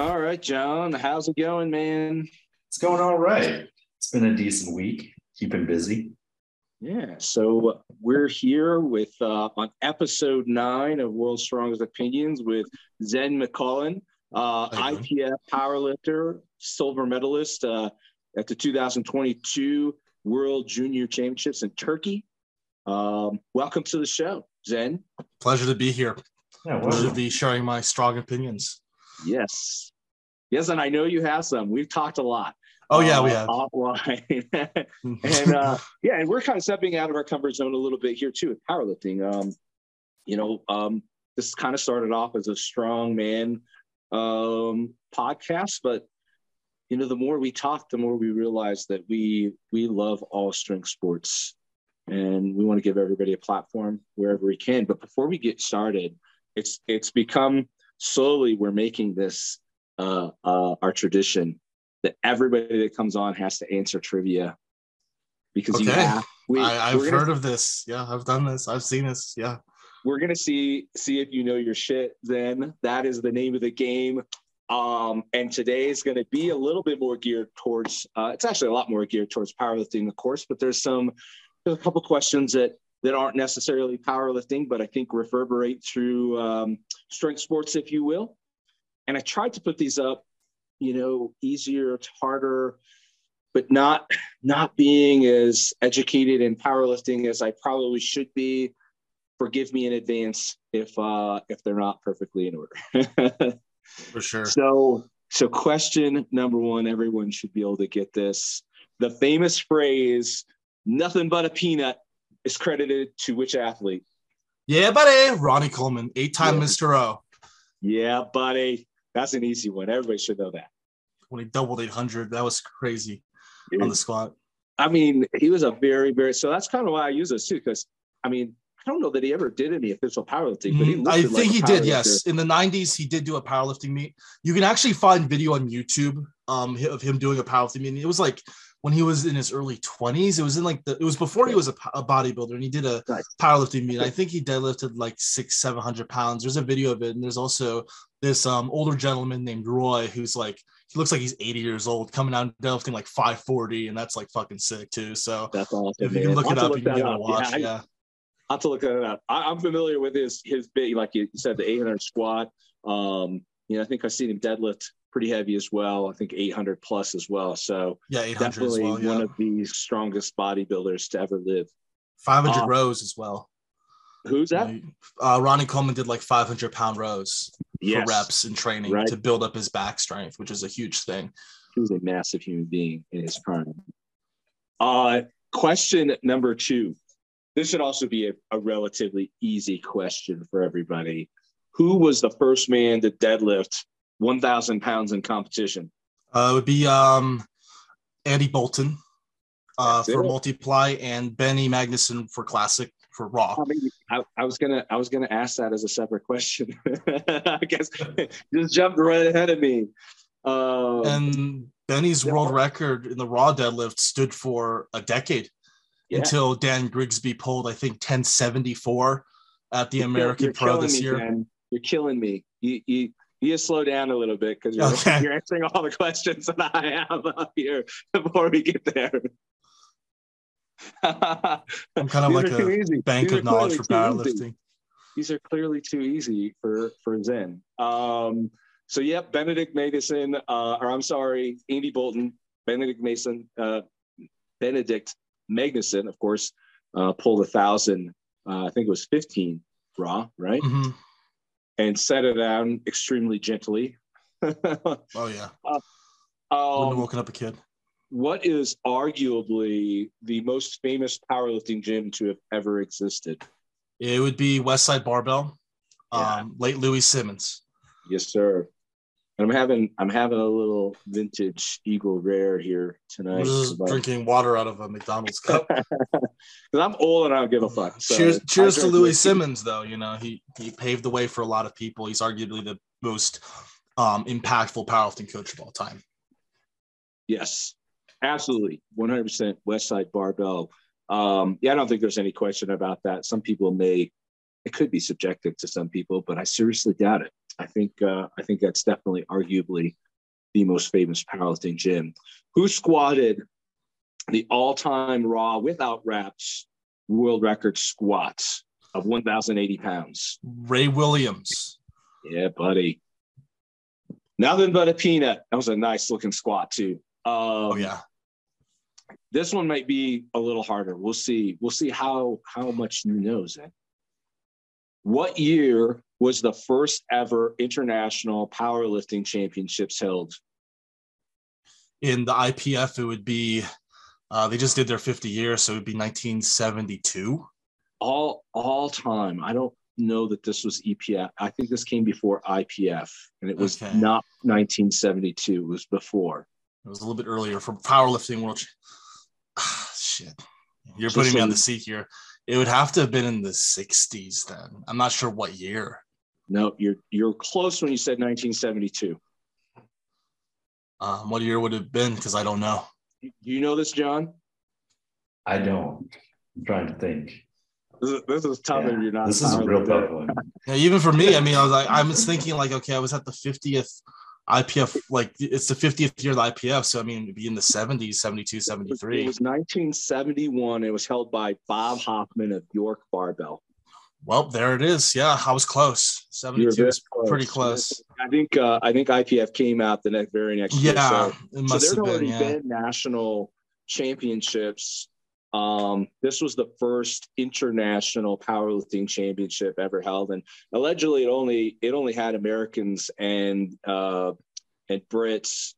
All right, John, how's it going, man? It's going all right. It's been a decent week. Keeping busy. Yeah, so we're here with uh, on episode nine of World's Strongest Opinions with Zen McCollum, uh, IPF powerlifter, silver medalist uh, at the 2022 World Junior Championships in Turkey. Um, welcome to the show, Zen. Pleasure to be here. Yeah, Pleasure to be sharing my strong opinions. Yes, yes, and I know you have some. We've talked a lot. Oh yeah, we uh, have. offline. and uh, yeah, and we're kind of stepping out of our comfort zone a little bit here too with powerlifting. Um, you know, um, this kind of started off as a strong man um, podcast, but you know, the more we talk, the more we realize that we we love all strength sports, and we want to give everybody a platform wherever we can. But before we get started, it's it's become slowly we're making this uh, uh, our tradition that everybody that comes on has to answer trivia because you have. We, I, gonna, heard of this. Yeah, I've done this. I've seen this. Yeah. We're gonna see see if you know your shit. Then that is the name of the game. Um, and today is going to be a little bit more geared towards. Uh, it's actually a lot more geared towards powerlifting, of course. But there's some there's a couple questions that that aren't necessarily powerlifting, but I think reverberate through um, strength sports, if you will. And I tried to put these up, you know, easier harder, but not not being as educated in powerlifting as I probably should be. Forgive me in advance if uh, if they're not perfectly in order. For sure. So, so question number one, everyone should be able to get this. The famous phrase, nothing but a peanut, is credited to which athlete? Yeah, buddy. Ronnie Coleman, eight-time Yeah. Mr. O. Yeah, buddy. That's an easy one. Everybody should know that. When he doubled 800, that was crazy on the squat. I mean, he was a very, very, so that's kind of why I use this too, because I mean, I don't know that he ever did any official powerlifting, but he looked I think a he did. Yes, in the '90s, he did do a powerlifting meet. You can actually find video on YouTube um, of him doing a powerlifting meet. It was like when he was in his early 20s. It was in like the. It was before he was a, a bodybuilder, and he did a Nice. powerlifting meet. I think he deadlifted like six, seven hundred pounds. There's a video of it, and there's also this um, older gentleman named Roy who's like he looks like he's 80 years old, coming out deadlifting like 540, and that's like fucking sick too. So That's awesome. if you man. can look I'll it up, you can give it a watch. Yeah, I- Yeah. I'll have to look that up. I, I'm familiar with his his big, like you said, the 800 squat. Um, you know, I think I've seen him deadlift pretty heavy as well. I think 800 plus as well. So Yeah, 800 as definitely well. one Yeah, of the strongest bodybuilders to ever live. 500 uh, rows as well. Who's that? Uh, Ronnie Coleman did like 500 pound rows Yes. for reps and training Right. to build up his back strength, which is a huge thing. He was a massive human being in his prime. Uh, question number two. This should also be a, a relatively easy question for everybody. Who was the first man to deadlift 1,000 pounds in competition? Uh, it would be um, Andy Bolton uh, for multiply and Benny Magnusson for classic for raw. I, mean, I, I was gonna I was gonna ask that as a separate question. I guess just jumped right ahead of me. Um, And Benny's Yeah. world record in the raw deadlift stood for a decade yeah. until Dan Grigsby pulled, I think, 1074 at the You're American you're Pro this me, year. man. You're killing me. You you you just slow down a little bit because you're, Okay. you're answering all the questions that I have up here before we get there. I'm kind of like a easy. bank These of knowledge for easy. powerlifting. These are clearly too easy for for Zen. Um, so yep, Benedict Mason, uh, or I'm sorry, Andy Bolton, Benedict Mason, uh, Benedict Magnusson, of course, uh, pulled a thousand. Uh, I think it was 15 raw, right? Mhm. And set it down extremely gently. Oh, yeah. Have um, woken up a kid. what is arguably the most famous powerlifting gym to have ever existed? It would be Westside Barbell, Yeah. um, late Louie Simmons. Yes, sir. And I'm having I'm having a little vintage Eagle Rare here tonight. Just drinking water out of a McDonald's cup. 'cause I'm old and I don't give a fuck. So cheers, cheers to Louie whiskey. Simmons, though. You know, he he paved the way for a lot of people. He's arguably the most um, impactful powerlifting coach of all time. Yes, absolutely, 100% Westside Barbell. Um, yeah, I don't think there's any question about that. Some people may, it could be subjective to some people, but I seriously doubt it. I think uh, I think that's definitely arguably the most famous powerlifting gym. Who squatted the all-time raw without wraps world record squats of 1,080 pounds? Ray Williams. Yeah, buddy. Nothing but a peanut. That was a nice looking squat too. Um, Oh yeah. This one might be a little harder. We'll see. We'll see how how much you know, Zen. What year was the first ever international powerlifting championships held? In the IPF, it would be. Uh, they just did their 50 years, so it would be 1972. All all time. I don't know that this was IPF. I think this came before IPF, and it was Okay. not 1972. It was before. It was a little bit earlier for powerlifting world. Ch- Ah, shit, you're So putting me on the seat here. It would have to have been in the 60s then. I'm not sure what year. No, you're you're close when you said 1972. Um, what year would it have been? Because I don't know. You- You know this, John? I don't. I'm trying to think. This is, this is tough Yeah, if you're not. this is a real tough one. Yeah, even for me, I mean, I was like, I was thinking like, okay, I was at the 50th IPF, like it's the 50th year of the IPF. So I mean, it'd be in the 70s, 72, 73. It was 1971. It was held by Bob Hoffman of York Barbell. Well, there it is. Yeah, I was close. 72 very is pretty close. I think uh, I think IPF came out the next very next year. Yeah, So, it so must there'd have been. already Yeah. been national championships. Um, this was the first international powerlifting championship ever held, and allegedly it only it only had Americans and uh, and Brits.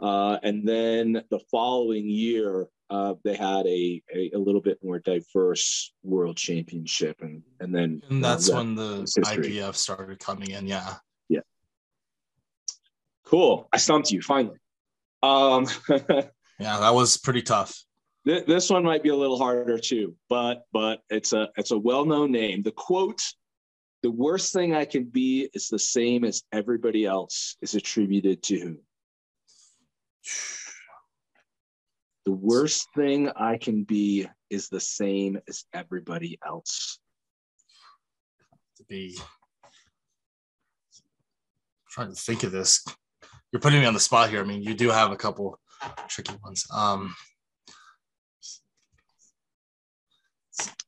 Uh, and then the following year, uh, they had a, a a little bit more diverse world championship, and and then And that's uh, when the history. IPF started coming in. Yeah, yeah. Cool. I stumped you finally. Um, Yeah, that was pretty tough. Th- this one might be a little harder too, but but it's a it's a well-known name. The quote, "The worst thing I can be is the same as everybody else," is attributed to who? The worst thing I can be is the same as everybody else. To be trying to think of this. You're putting me on the spot here. I mean, you do have a couple tricky ones. Um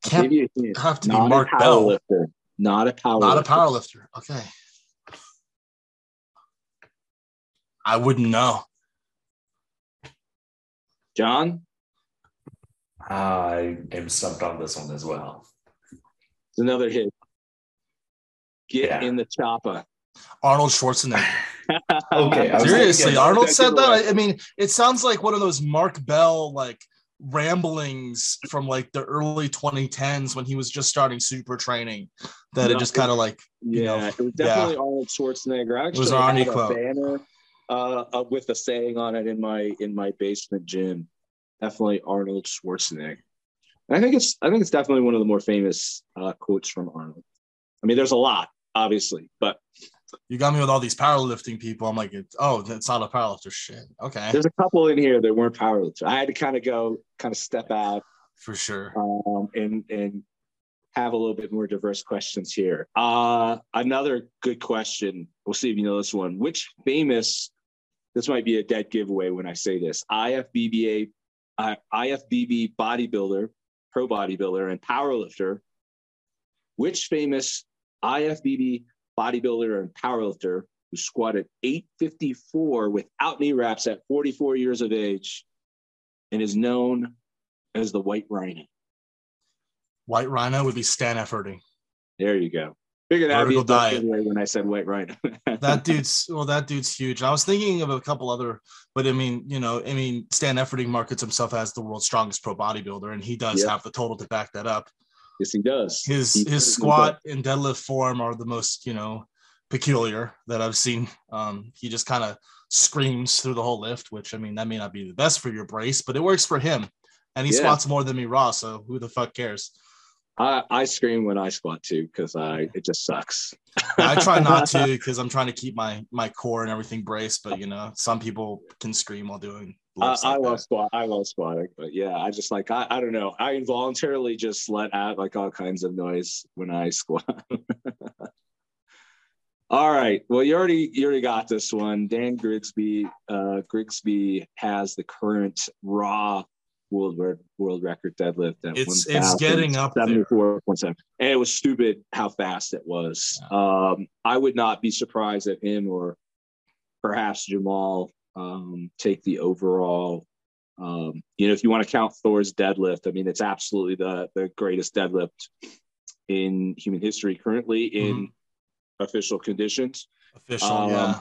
can't Maybe have to be Mark a Bell. powerlifter. Not a powerlifter. Not a powerlifter. Okay. I wouldn't know. John, I am stumped on this one as well. it's another hit. Get Yeah. in the chopper. Arnold Schwarzenegger. Okay, Seriously, Arnold said that. I, I mean, it sounds like one of those Mark Bell like ramblings from like the early 2010s when he was just starting super training. That No, it just kind of like you Yeah, know, it was definitely Arnold Schwarzenegger. I actually was Arnie had a quote. banner uh, with a saying on it in my in my basement gym. Definitely Arnold Schwarzenegger. And I think it's I think it's definitely one of the more famous uh, quotes from Arnold. I mean, there's a lot, obviously, but you got me with all these powerlifting people. I'm like, oh, it's not a powerlifter shit. Okay, there's a couple in here that weren't powerlifters. I had to kind of go, kind of step out for sure. um, and and have a little bit more diverse questions here. Uh, another good question. We'll see if you know this one. Which famous? This might be a dead giveaway when I say this. IFBBA, uh, IFBB bodybuilder, pro bodybuilder, and powerlifter. Which famous IFBB bodybuilder and powerlifter who squatted 854 without knee wraps at 44 years of age and is known as the White Rhino? White Rhino would be Stan Efferding. There you go. Figured be Vertical diet. when I said white rhino. That dude's well, that dude's huge. I was thinking of a couple other, but I mean, you know, I mean, Stan Efferding markets himself as the world's strongest pro bodybuilder, and he does Yep. have the total to back that up. yes, he does. his He his certainly squat and deadlift form are the most you know peculiar that I've seen. Um, he just kind of screams through the whole lift, which I mean that may not be the best for your brace, but it works for him. And he Yeah. squats more than me raw, so who the fuck cares? I, I scream when I squat too because I it just sucks. I try not to because I'm trying to keep my my core and everything braced, but you know some people can scream while doing. I, lifts I like love squat. I love squatting, but yeah, I just like I, I don't know. I involuntarily just let out like all kinds of noise when I squat. All right. Well, you already you already got this one. Dan Grigsby uh, Grigsby has the current raw world world record deadlift at it's it's getting up there. And it was stupid how fast it was. Yeah. Um, I would not be surprised if him or perhaps Jamal um, take the overall. Um, you know, if you want to count Thor's deadlift, I mean, it's absolutely the the greatest deadlift in human history currently in mm-hmm official conditions. Official, um, yeah.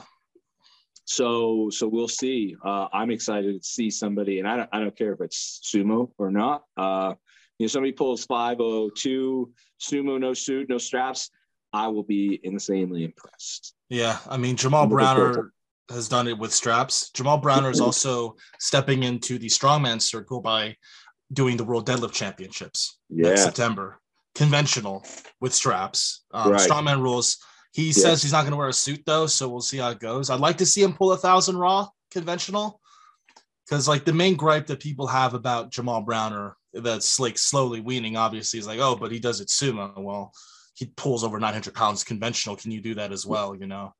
So so we'll see. Uh, I'm excited to see somebody, and I don't I don't care if it's sumo or not. Uh, you know, somebody pulls 502 sumo, no suit, no straps. I will be insanely impressed. Yeah, I mean Jamal Browner has done it with straps. Jamal Browner is also stepping into the strongman circle by doing the World Deadlift Championships yeah. next September. Conventional with straps. Um, right. Strongman rules he yeah. says he's not going to wear a suit though, so we'll see how it goes. I'd like to see him pull a thousand raw conventional because like the main gripe that people have about Jamal Browner that's like slowly weaning, obviously, is like, oh, but he does it sumo. Well, he pulls over 900 pounds conventional. Can you do that as well? You know?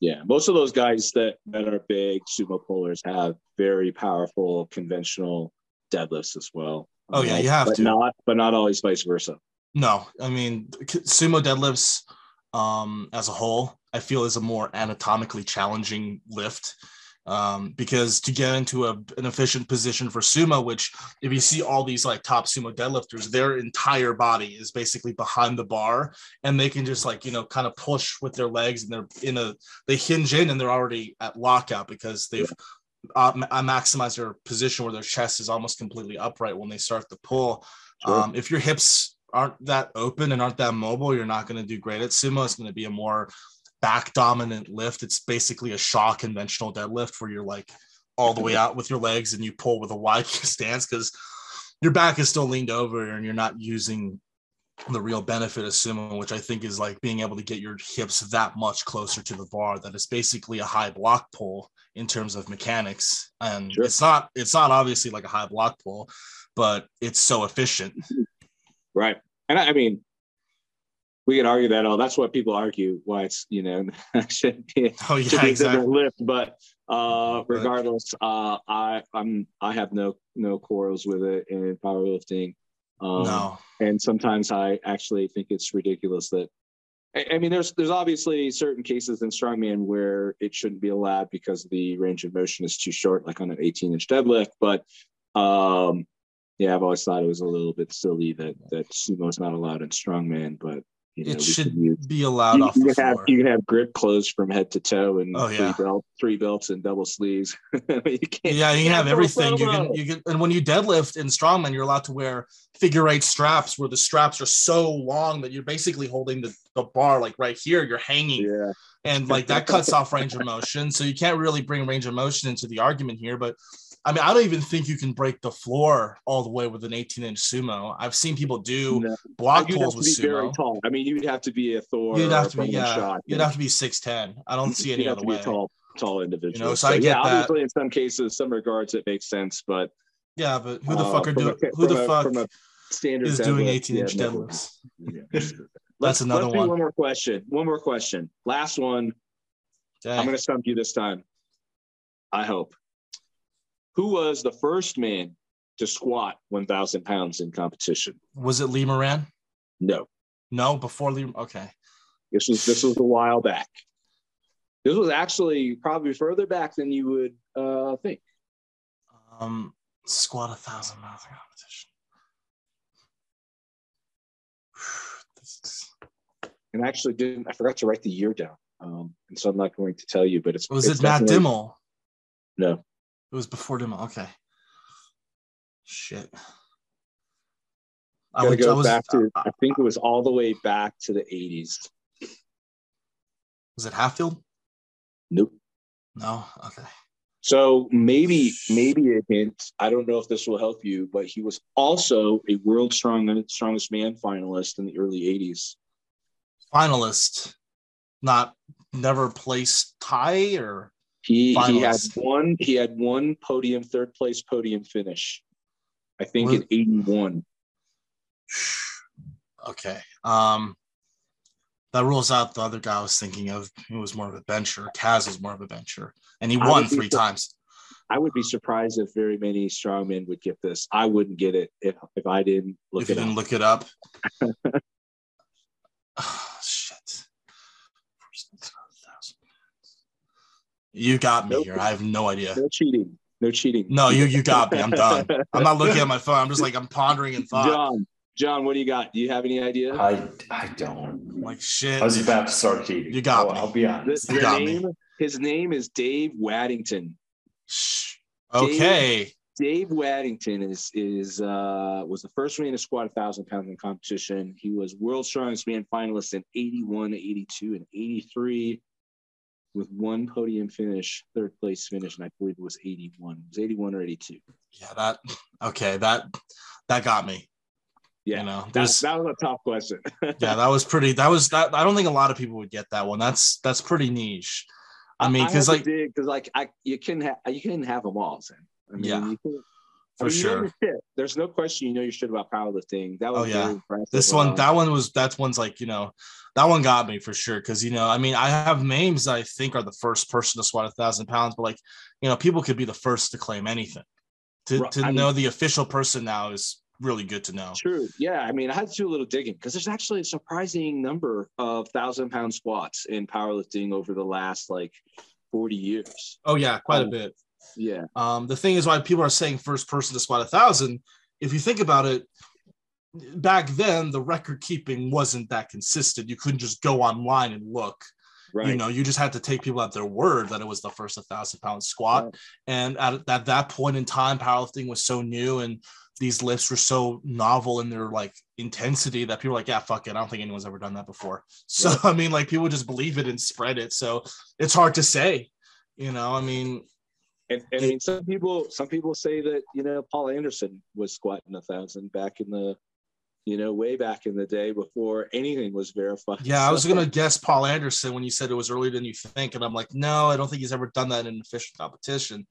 Yeah, most of those guys that that are big sumo pullers have very powerful conventional deadlifts as well. Oh yeah, you have but to. Not, but not always vice versa. No, I mean sumo deadlifts um, as a whole, I feel is a more anatomically challenging lift. Um, because to get into a, an efficient position for sumo, which if you see all these like top sumo deadlifters, their entire body is basically behind the bar, and they can just like you know kind of push with their legs, and they're in a they hinge in, and they're already at lockout because they've uh, maximized their position where their chest is almost completely upright when they start to pull. Sure. Um, if your hips aren't that open and aren't that mobile, you're not going to do great at sumo. It's going to be a more back dominant lift. It's basically a Shaw conventional deadlift where you're like all the way out with your legs and you pull with a wide stance because your back is still leaned over and you're not using the real benefit of sumo, which I think is like being able to get your hips that much closer to the bar. That is basically a high block pull in terms of mechanics, and sure. it's not it's not obviously like a high block pull, but it's so efficient. Right. And I, I mean, we can argue that. Oh, that's what people argue why it's you know shouldn't be, oh, yeah, should be exactly. lift. But uh, regardless, uh, I I'm I have no no quarrels with it in powerlifting. Um, no. And sometimes I actually think it's ridiculous that. I, I mean, there's there's obviously certain cases in strongman where it shouldn't be allowed because the range of motion is too short, like on an 18 inch deadlift. But um, yeah, I've always thought it was a little bit silly that that sumo's not allowed in strongman, but you know, it should use, be allowed you, off you the can floor. have you can have grip closed from head to toe and oh, yeah. three, belt, three belts and double sleeves. you yeah, you can have everything. You can you can and when you deadlift in strongman, you're allowed to wear figure eight straps where the straps are so long that you're basically holding the, the bar like right here. You're hanging. Yeah. And like that cuts off range of motion. So you can't really bring range of motion into the argument here, but I mean, I don't even think you can break the floor all the way with an 18 inch sumo. I've seen people do no. block pulls with sumo. Tall. I mean, you'd have to be a Thor. You'd have to be, yeah. Shot, you'd have to be 6'10. I don't see any other way. tall, tall individual. You know, so, so I get yeah, that. obviously in some cases, some regards, it makes sense, but yeah, but who the uh, fuck are doing? Who the fuck standard is doing 18 inch yeah, deadlifts? Yeah. That's let's, another let's one. One more question. One more question. Last one. Dang. I'm going to stump you this time. I hope. Who was the first man to squat 1,000 pounds in competition? Was it Lee Moran? No. No, before Lee. Okay. This was this was a while back. This was actually probably further back than you would uh, think. Um, squat a thousand pounds in competition. Is... And I actually didn't. I forgot to write the year down. Um, and so I'm not going to tell you. But it's was it's it Matt Dimel? No. It was before Dimel. Okay. Shit. I would go I was, back to. I think it was all the way back to the '80s. Was it Hatfield? Nope. No. Okay. So maybe maybe a hint. I don't know if this will help you, but he was also a world strong strongest man finalist in the early '80s. Finalist, not never placed tie or he he had one he had one podium, third place podium finish. I think in 81. Okay. Um that rules out the other guy I was thinking of, who was more of a bencher. Kaz was more of a bencher, and he won three sur- times. I would be surprised if very many strongmen would get this. I wouldn't get it if, if I didn't look if you it didn't up. look it up. Ah, shit. You got me Nope. here. I have no idea. No cheating. No cheating. No, you you got me. I'm done. I'm not looking at my phone. I'm just like I'm pondering in thought. John, John, what do you got? Do you have any idea? I I don't. I'm like shit. I was about to start cheating. You got I'll, me. I'll be honest. The- You your got me. his name is Dave Waddington. Shh. Okay. Dave Waddington is is uh, was the first man to squat a thousand pounds in competition. He was world strongest man finalist in 81, 82, and 83, with one podium finish, third place finish, and I believe it was 81. It was 81 or 82. Yeah, that okay, that that got me. Yeah, You know, that, that was a tough question. yeah, that was pretty that was that I don't think a lot of people would get that one. That's that's pretty niche. I mean, because like because like I you can have you can have them all, Sam. I mean, Yeah, for I mean, you know sure. There's no question you know your shit about powerlifting. That was Oh, yeah. This one, Um, that one was that one's like, you know, that one got me for sure. Cause you know, I mean, I have names that I think are the first person to squat a thousand pounds, but like, you know, people could be the first to claim anything. To, to I mean- know the official person now is really good to know. True. Yeah. I mean, I had to do a little digging because there's actually a surprising number of thousand pound squats in powerlifting over the last like 40 years. Oh yeah, quite a Oh. bit. Yeah. Um, the thing is why people are saying first person to squat a thousand. If you think about it, back then the record keeping wasn't that consistent. You couldn't just go online and look. Right. You know, you just had to take people at their word that it was the first 1,000 pound squat. Right. And at, at that point in time, powerlifting was so new and these lifts were so novel in their like intensity that people were like, yeah, fuck it. I don't think anyone's ever done that before. So, Right. I mean, like people just believe it and spread it. So it's hard to say, you know, I mean, And, and I mean, some people, some people say that, you know, Paul Anderson was squatting a thousand back in the, you know, way back in the day before anything was verified. yeah, I was going to guess Paul Anderson when you said it was earlier than you think. And I'm like, no, I don't think he's ever done that in an official competition.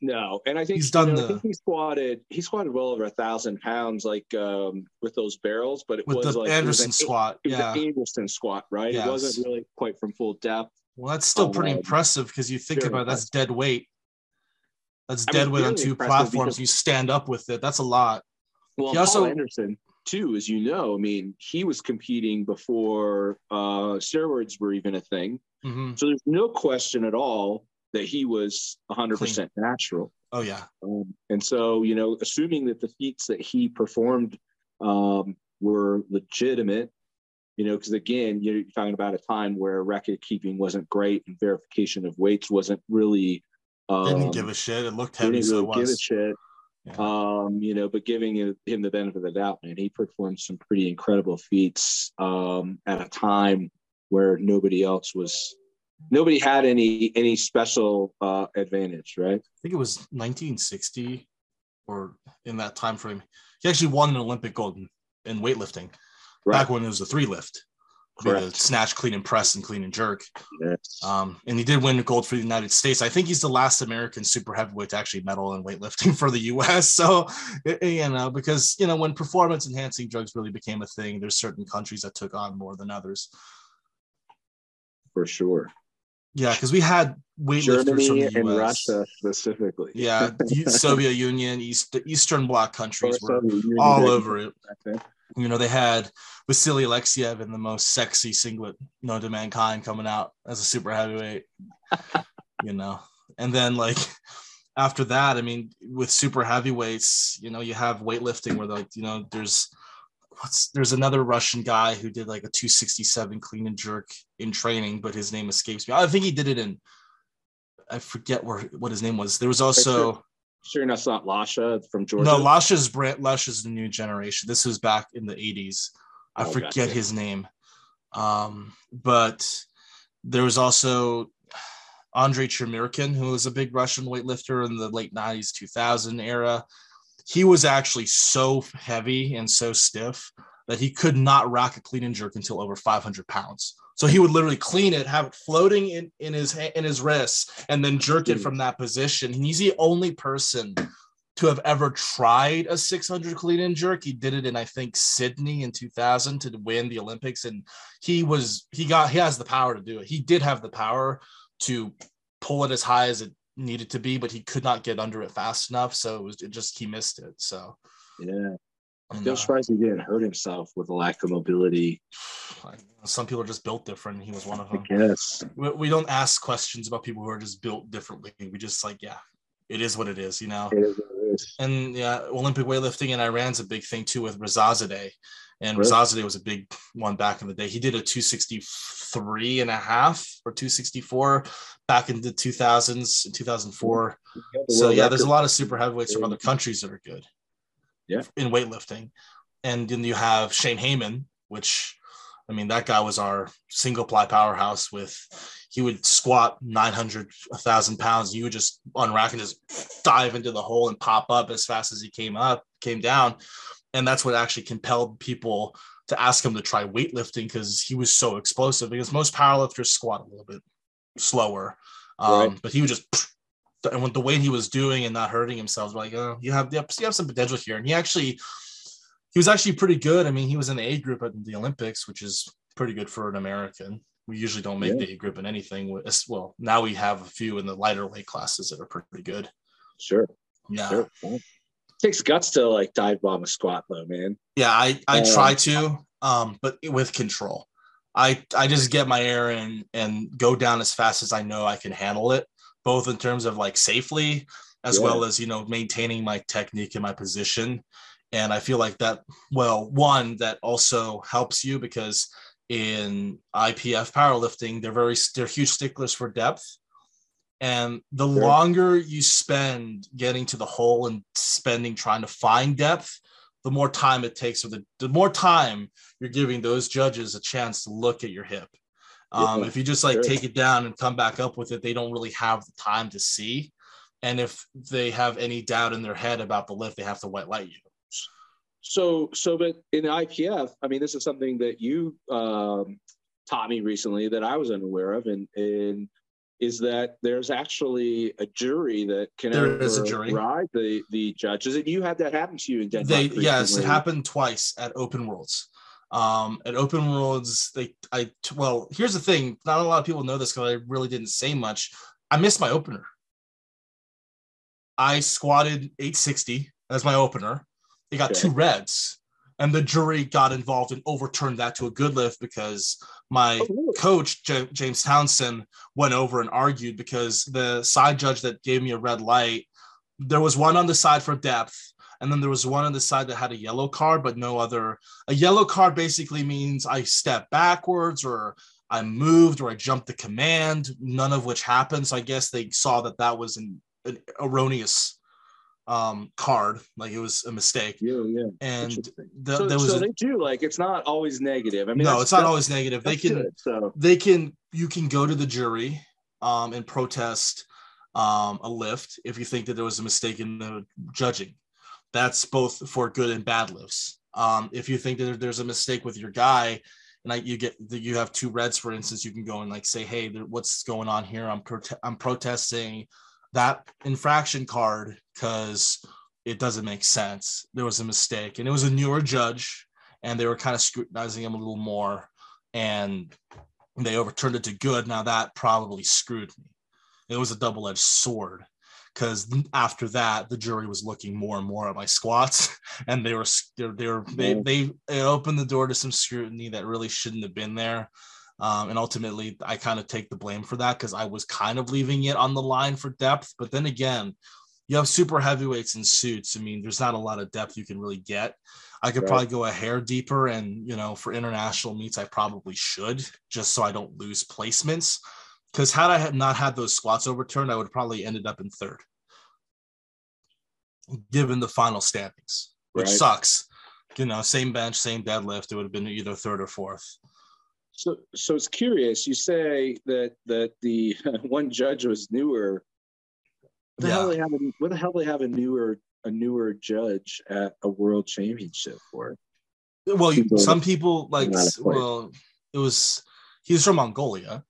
No, and I think He's you done know, I the- think he squatted. He squatted well over a thousand pounds, like um, with those barrels. But it With was the like it was Anderson an- squat. It was Yeah. an Anderson squat, right? Yes. It wasn't really quite from full depth. Well, that's still pretty Um, impressive because you think about it, that's dead weight. That's I mean, dead weight on two platforms. You stand up with it. That's a lot. Well, He Paul Anderson too, as you know, I mean, he was competing before uh, steroids were even a thing. hmm So there's no question at all that he was 100% natural. Oh yeah, Um, and so, you know, assuming that the feats that he performed um, were legitimate, you know, because again, you're talking about a time where record keeping wasn't great and verification of weights wasn't really. Um, didn't give a shit. It looked heavy, didn't so really give a shit. Yeah. Um, you know, but giving him the benefit of the doubt, man, he performed some pretty incredible feats um, at a time where nobody else was, nobody had any any special uh, advantage, right? I think it was 1960 or in that time frame. He actually won an Olympic gold in, in weightlifting back when it was a three lift. The snatch, clean and press, and clean and jerk. Yes. Um, and he did win gold for the United States. I think he's the last American super heavyweight to actually medal in weightlifting for the U.S. So, you know, because you know when performance enhancing drugs really became a thing, there's certain countries that took on more than others. for sure. Yeah, because we had weightlifters from Germany the and U.S. Russia specifically. Yeah, Soviet Union, East, the Eastern Bloc countries were all over it. You know, they had Vasily Alexiev in the most sexy singlet known to mankind coming out as a super heavyweight. you know, and then like after that, I mean, with super heavyweights, you know, you have weightlifting where like you know, there's what's there's another Russian guy who did like a 267 clean and jerk in training, but his name escapes me. I think he did it in I forget where what his name was. There was also Sure, that's not Lasha from Georgia. no Lasha's brand Lasha's the new generation. This was back in the 80s. I Oh, forget gotcha. his name. Um, but there was also Andrei Chemerkin, who was a big Russian weightlifter in the late 90s, 2000 era. He was actually so heavy and so stiff that he could not rack a clean and jerk until over 500 pounds. So he would literally clean it, have it floating in, in his in his wrists, and then jerk it Hmm. from that position. And he's the only person to have ever tried a 600 clean and jerk. He did it in I think Sydney in 2000 to win the Olympics, and he was he got he has the power to do it. He did have the power to pull it as high as it needed to be, but he could not get under it fast enough. So it was it just he missed it. So Yeah. Uh, surprised he didn't hurt himself with a lack of mobility. some people are just built different. He was one of I them. guess. We, we don't ask questions about people who are just built differently. We just like, yeah, it is what it is, you know. It is what it is. And yeah, Olympic weightlifting in Iran's a big thing too with Rezazadeh. And Really? Rezazadeh was a big one back in the day. He did a 263 and a half or 264 back in the 2000s, in 2004. So yeah, there's a lot of super heavyweights from other countries that are good. Yeah. In weightlifting. And then you have Shane Hamman, which I mean, that guy was our single ply powerhouse with he would squat 900, 1,000 pounds. You would just unrack and just dive into the hole and pop up as fast as he came up, came down. And that's what actually compelled people to ask him to try weightlifting because he was so explosive. Because most powerlifters squat a little bit slower. Um, Right. But he would just, and with the way he was doing and not hurting himself, like, oh, you have, you have some potential here. And he actually, he was actually pretty good. I mean, he was in the A group at the Olympics, which is pretty good for an American. We usually don't make Yeah. the A group in anything. Well, now we have a few in the lighter weight classes that are pretty good. Sure. Yeah, Sure. Takes guts to like dive bomb a squat though, man. yeah. I I Um, try to, um, but with control. I I just get my air in and go down as fast as I know I can handle it, both in terms of like safely as Yeah. well as you know maintaining my technique and my position. And I feel like that. Well, one that also helps you because in IPF powerlifting, they're very they're huge sticklers for depth. And the Sure. longer you spend getting to the hole and spending trying to find depth, the more time it takes, or the, the more time you're giving those judges a chance to look at your hip. Um, Yeah, if you just like sure. take it down and come back up with it, they don't really have the time to see. And if they have any doubt in their head about the lift, they have to white light you. So, so, but in IPF, I mean, this is something that you um, taught me recently that I was unaware of, and and is that there's actually a jury that can There is a jury. the the judges, and you had that happen to you in Denmark. They yes, it happened twice at Open Worlds. Um, at Open Worlds, they I well, here's the thing. Not a lot of people know this because I really didn't say much. I missed my opener. I squatted 860 as my opener. It got Okay. two reds, and the jury got involved and overturned that to a good lift because my Oh, coach J- James Townsend went over and argued because the side judge that gave me a red light, there was one on the side for depth, and then there was one on the side that had a yellow card, but no other. A yellow card basically means I step backwards or I moved or I jumped the command, none of which happened. So I guess they saw that that was an, an erroneous um, card, like it was a mistake. Yeah, yeah. And the, so, there was so a, they do like it's not always negative. I mean, no, it's not always negative. They can good, so they can you can go to the jury um, and protest um, a lift if you think that there was a mistake in the judging. That's both for good and bad lifts. Um, if you think that there's a mistake with your guy, and I, you get that you have two reds, for instance, you can go and like say, "Hey, there, what's going on here? I'm prote- I'm protesting that infraction card because it doesn't make sense. There was a mistake, and it was a newer judge, and they were kind of scrutinizing him a little more, and they overturned it to good. Now that probably screwed me. It was a double edged sword because after that, the jury was looking more and more at my squats, and they were they were, they were they, they it opened the door to some scrutiny that really shouldn't have been there. Um, and ultimately, I kind of take the blame for that because I was kind of leaving it on the line for depth. But then again, you have super heavyweights in suits. I mean, there's not a lot of depth you can really get. I could Right. probably go a hair deeper, and you know, for international meets, I probably should just so I don't lose placements. Because had I had not had those squats overturned, I would probably ended up in third, given the final standings, which Right. sucks. You know, same bench, same deadlift, it would have been either third or fourth. So, so it's curious. You say that that the one judge was newer. What the hell Yeah. they have? A, what the hell they have a newer a newer judge at a world championship for? Well, People- some people like not a place. well, it was he's from Mongolia,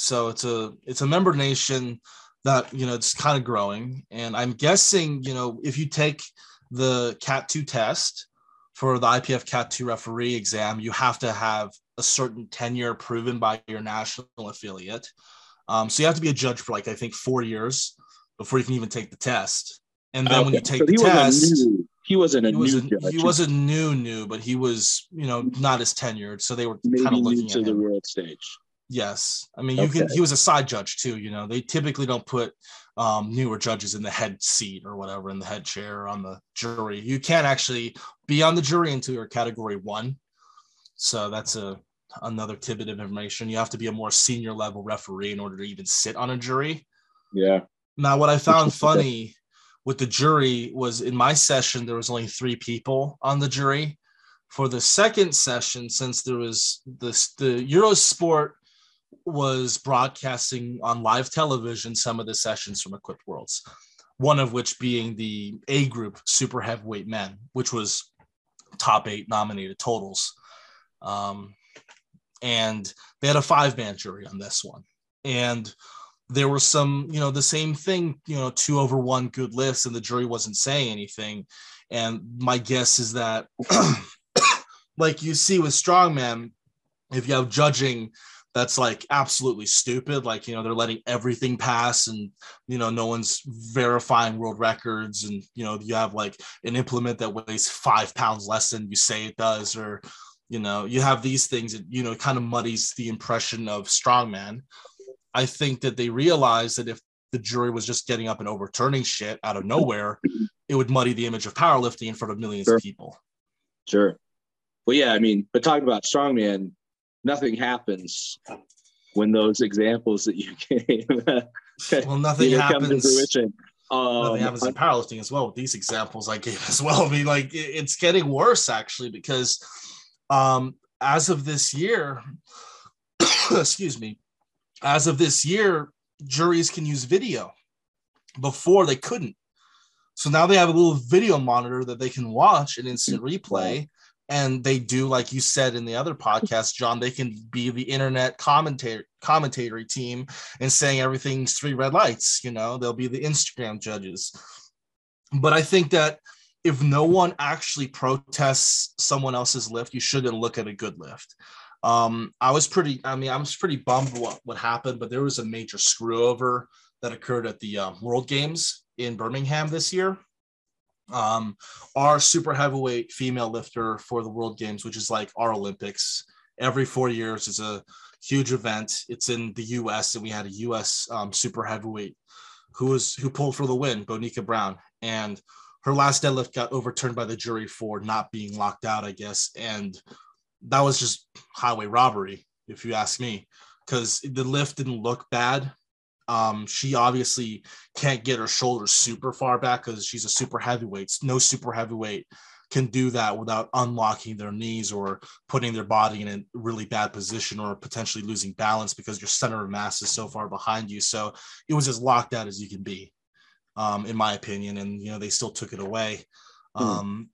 so it's a it's a member nation that you know it's kind of growing, and I'm guessing you know if you take the Cat two test for the IPF Cat two referee exam, you have to have a certain tenure proven by your national affiliate. Um, so you have to be a judge for like I think four years before you can even take the test. And then okay. when you take so the test, new, he wasn't a he new was a, judge. He wasn't new, new, but he was, you know, not as tenured. So they were kind of looking to at the world stage. Yes, I mean, you okay. can. He was a side judge too. You know, they typically don't put um, newer judges in the head seat or whatever in the head chair or on the jury. You can't actually be on the jury until you're category one. So that's a another tidbit of information. You have to be a more senior level referee in order to even sit on a jury. Yeah. Now, what I found funny with the jury was in my session there was only three people on the jury. For the second session, since there was this the Eurosport was broadcasting on live television some of the sessions from Equipped Worlds, one of which being the A group super heavyweight men, which was top eight nominated totals. Um, and they had a five man jury on this one. And there was some, you know, the same thing, you know, two over one good lifts, and the jury wasn't saying anything. And my guess is that, like you see with strongman, if you have judging that's like absolutely stupid like you know they're letting everything pass and you know no one's verifying world records and you know you have like an implement that weighs five pounds less than you say it does or you know you have these things that you know kind of muddies the impression of strongman. I think that they realized that if the jury was just getting up and overturning shit out of nowhere it would muddy the image of powerlifting in front of millions sure. of people. Sure. Well yeah i mean but talking about strongman nothing happens when those examples that you gave well nothing happens. um, nothing happens in powerlifting as well with these examples i gave as well. I mean like it's getting worse actually because um as of this year excuse me as of this year juries can use video. Before they couldn't. So now they have a little video monitor that they can watch an instant replay and they do like you said in the other podcast john they can be the internet commentator commentatory team and saying everything's three red lights you know they'll be the instagram judges. But i think that if no one actually protests someone else's lift you shouldn't look at a good lift. Um i was pretty i mean i was pretty bummed what, what happened but there was a major screw over that occurred at the uh, world games in birmingham this year um, our super heavyweight female lifter for the World Games, which is like our Olympics every four years, is a huge event. It's in the U.S. and we had a U.S. Um, super heavyweight who was who pulled for the win, Bonica Brown, and her last deadlift got overturned by the jury for not being locked out, I guess, and that was just highway robbery, if you ask me, because the lift didn't look bad, um, she obviously can't get her shoulders super far back because she's a super heavyweight. No super heavyweight can do that without unlocking their knees or putting their body in a really bad position or potentially losing balance because your center of mass is so far behind you. So it was as locked out as you can be, um, in my opinion. And you know they still took it away. Hmm. Um,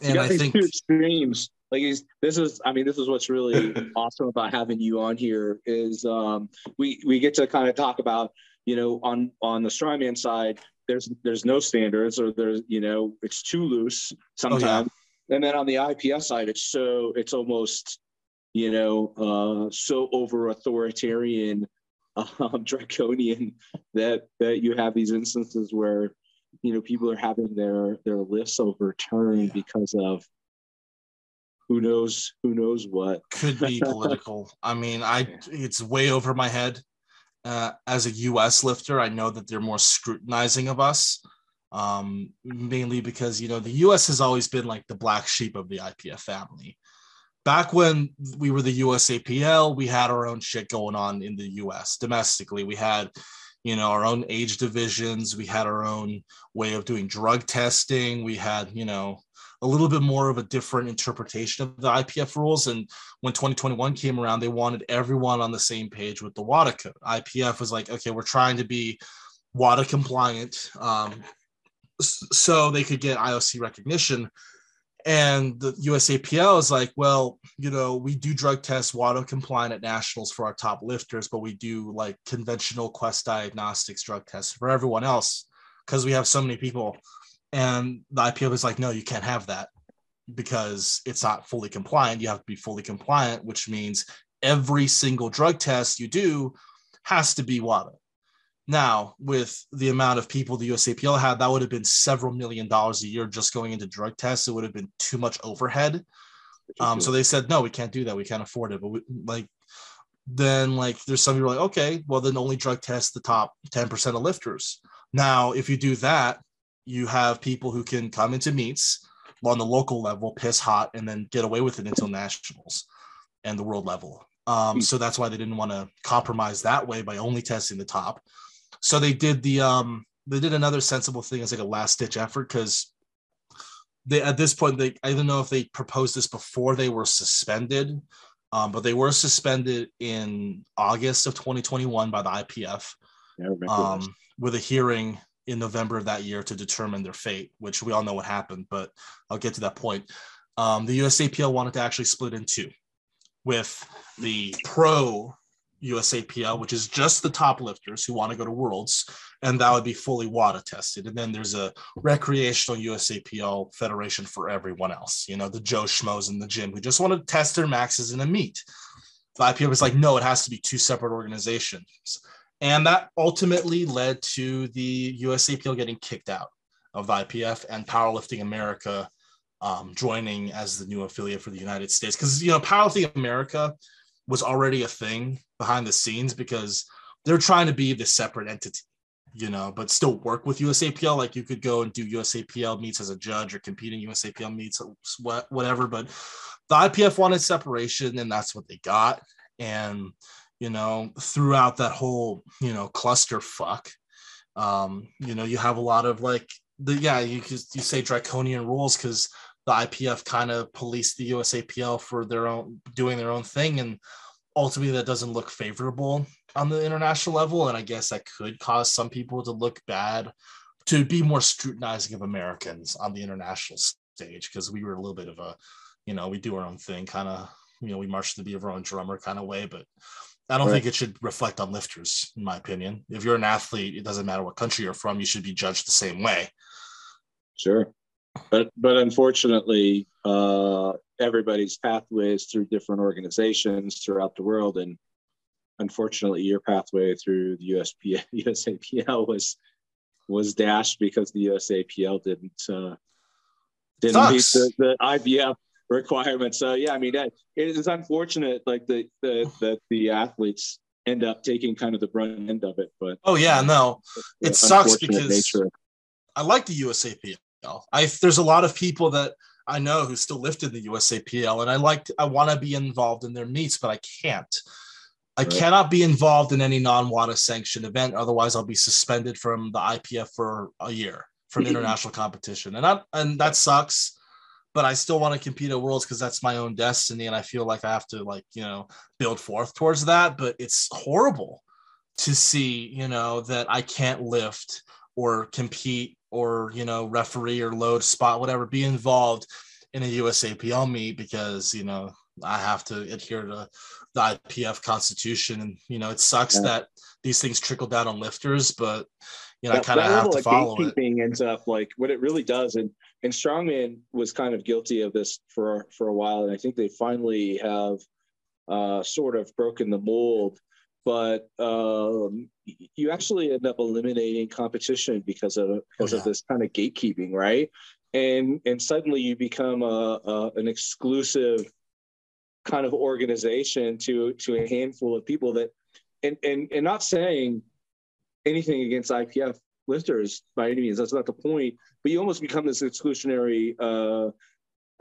and I think two extremes like he's this is i mean this is what's really awesome about having you on here is um we we get to kind of talk about you know on on the strongman side there's there's no standards or there's you know it's too loose sometimes oh, yeah. and then on the ipf side it's so it's almost you know uh so over authoritarian um draconian that that you have these instances where you know people are having their their lists overturned yeah. because of who knows who knows what. Could be political. I mean i it's way over my head. Uh, as a us lifter i know that they're more scrutinizing of us um, mainly because you know the us has always been like the black sheep of the ipf family. Back when we were the usapl we had our own shit going on in the us domestically. We had you know our own age divisions. We had our own way of doing drug testing. We had you know a little bit more of a different interpretation of the IPF rules. And when 2021 came around, they wanted everyone on the same page with the WADA code. IPF was like, okay, we're trying to be WADA compliant um, so they could get IOC recognition. And the USAPL is like, well, you know, we do drug tests, WADA compliant at nationals for our top lifters, but we do like conventional Quest diagnostics drug tests for everyone else because we have so many people. And the IPF is like, no, you can't have that because it's not fully compliant. You have to be fully compliant, which means every single drug test you do has to be WADA. Now, with the amount of people the USAPL had, that would have been several million dollars a year just going into drug tests. It would have been too much overhead. Um, so they said, no, we can't do that. We can't afford it. But we, like, then like there's some people like, okay, well then only drug test the top 10% of lifters. Now, if you do that, you have people who can come into meets on the local level, piss hot, and then get away with it until nationals and the world level. Um, hmm. so that's why they didn't want to compromise that way by only testing the top. So they did the um they did another sensible thing as like a last ditch effort because they at this point they I don't know if they proposed this before they were suspended, um, but they were suspended in August of 2021 by the IPF. Um, with a hearing in November of that year to determine their fate, which we all know what happened, but I'll get to that point. Um, the USAPL wanted to actually split in two with the pro USAPL, which is just the top lifters who want to go to Worlds, and that would be fully WADA tested. And then there's a recreational USAPL federation for everyone else, you know, the Joe Schmoes in the gym who just want to test their maxes in a meet. The IPF was like, no, it has to be two separate organizations. And that ultimately led to the USAPL getting kicked out of IPF and Powerlifting America um, joining as the new affiliate for the United States. Because, you know, Powerlifting America was already a thing behind the scenes because they're trying to be the separate entity, you know, but still work with USAPL. Like you could go and do USAPL meets as a judge or compete in USAPL meets, whatever. But the IPF wanted separation, and that's what they got. And you know, throughout that whole you know cluster fuck, um, you know, you have a lot of like the yeah, you you say draconian rules because the IPF kind of police the USAPL for their own doing their own thing, and ultimately that doesn't look favorable on the international level. And I guess that could cause some people to look bad, to be more scrutinizing of Americans on the international stage because we were a little bit of a, you know, we do our own thing, kind of, you know, we march to the beat of our own drummer kind of way, but. I don't right. think it should reflect on lifters, in my opinion. If you're an athlete, it doesn't matter what country you're from, you should be judged the same way. Sure but but unfortunately, uh, everybody's pathways through different organizations throughout the world, and unfortunately, your pathway through the USP USAPL was was dashed because the USAPL didn't uh, didn't Sucks. meet the, the IPF requirements. So yeah, I mean it is unfortunate, like the the that the athletes end up taking kind of the brunt end of it. But oh yeah, no, it sucks because nature. I like the USAPL. I there's a lot of people that I know who still lift in the USAPL, and I like I want to be involved in their meets, but I can't. I right. cannot be involved in any non-WADA sanctioned event, otherwise I'll be suspended from the IPF for a year from international competition, and I, and that sucks. But I still want to compete at Worlds because that's my own destiny, and I feel like I have to like you know build forth towards that. But it's horrible to see you know that I can't lift or compete or you know referee or load spot whatever be involved in a USAPL meet because you know I have to adhere to the IPF constitution and you know it sucks yeah. that these things trickle down on lifters but you know that, I kind of have to follow it ends up like what it really does and and strongman was kind of guilty of this for for a while and I think they finally have uh, sort of broken the mold but um, you actually end up eliminating competition because of because oh, yeah. of this kind of gatekeeping, right? And and suddenly you become a, a, an exclusive kind of organization to to a handful of people that, and and and not saying anything against IPF lifters by any means. That's not the point. But you almost become this exclusionary. Uh,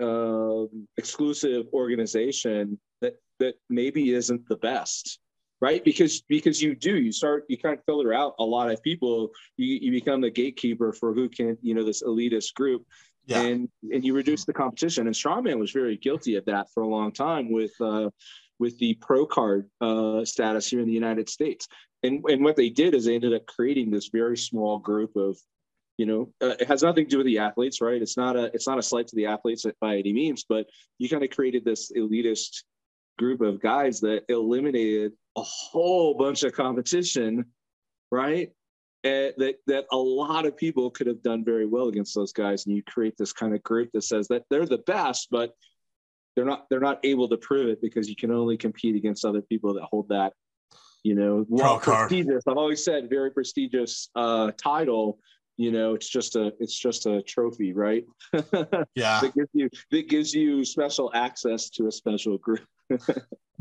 uh, exclusive organization that that maybe isn't the best right because because you do you start you kind of filter out a lot of people you, you become the gatekeeper for who can you know this elitist group yeah. and and you reduce the competition and strongman was very guilty of that for a long time with uh with the pro card uh status here in the united states and and what they did is they ended up creating this very small group of you know, uh, it has nothing to do with the athletes, right? It's not a it's not a slight to the athletes by any means, but you kind of created this elitist group of guys that eliminated a whole bunch of competition, right? And that that a lot of people could have done very well against those guys, and you create this kind of group that says that they're the best, but they're not they're not able to prove it because you can only compete against other people that hold that you know well, prestigious. I've always said very prestigious uh title you know it's just a it's just a trophy right? Yeah. That gives you that gives you special access to a special group.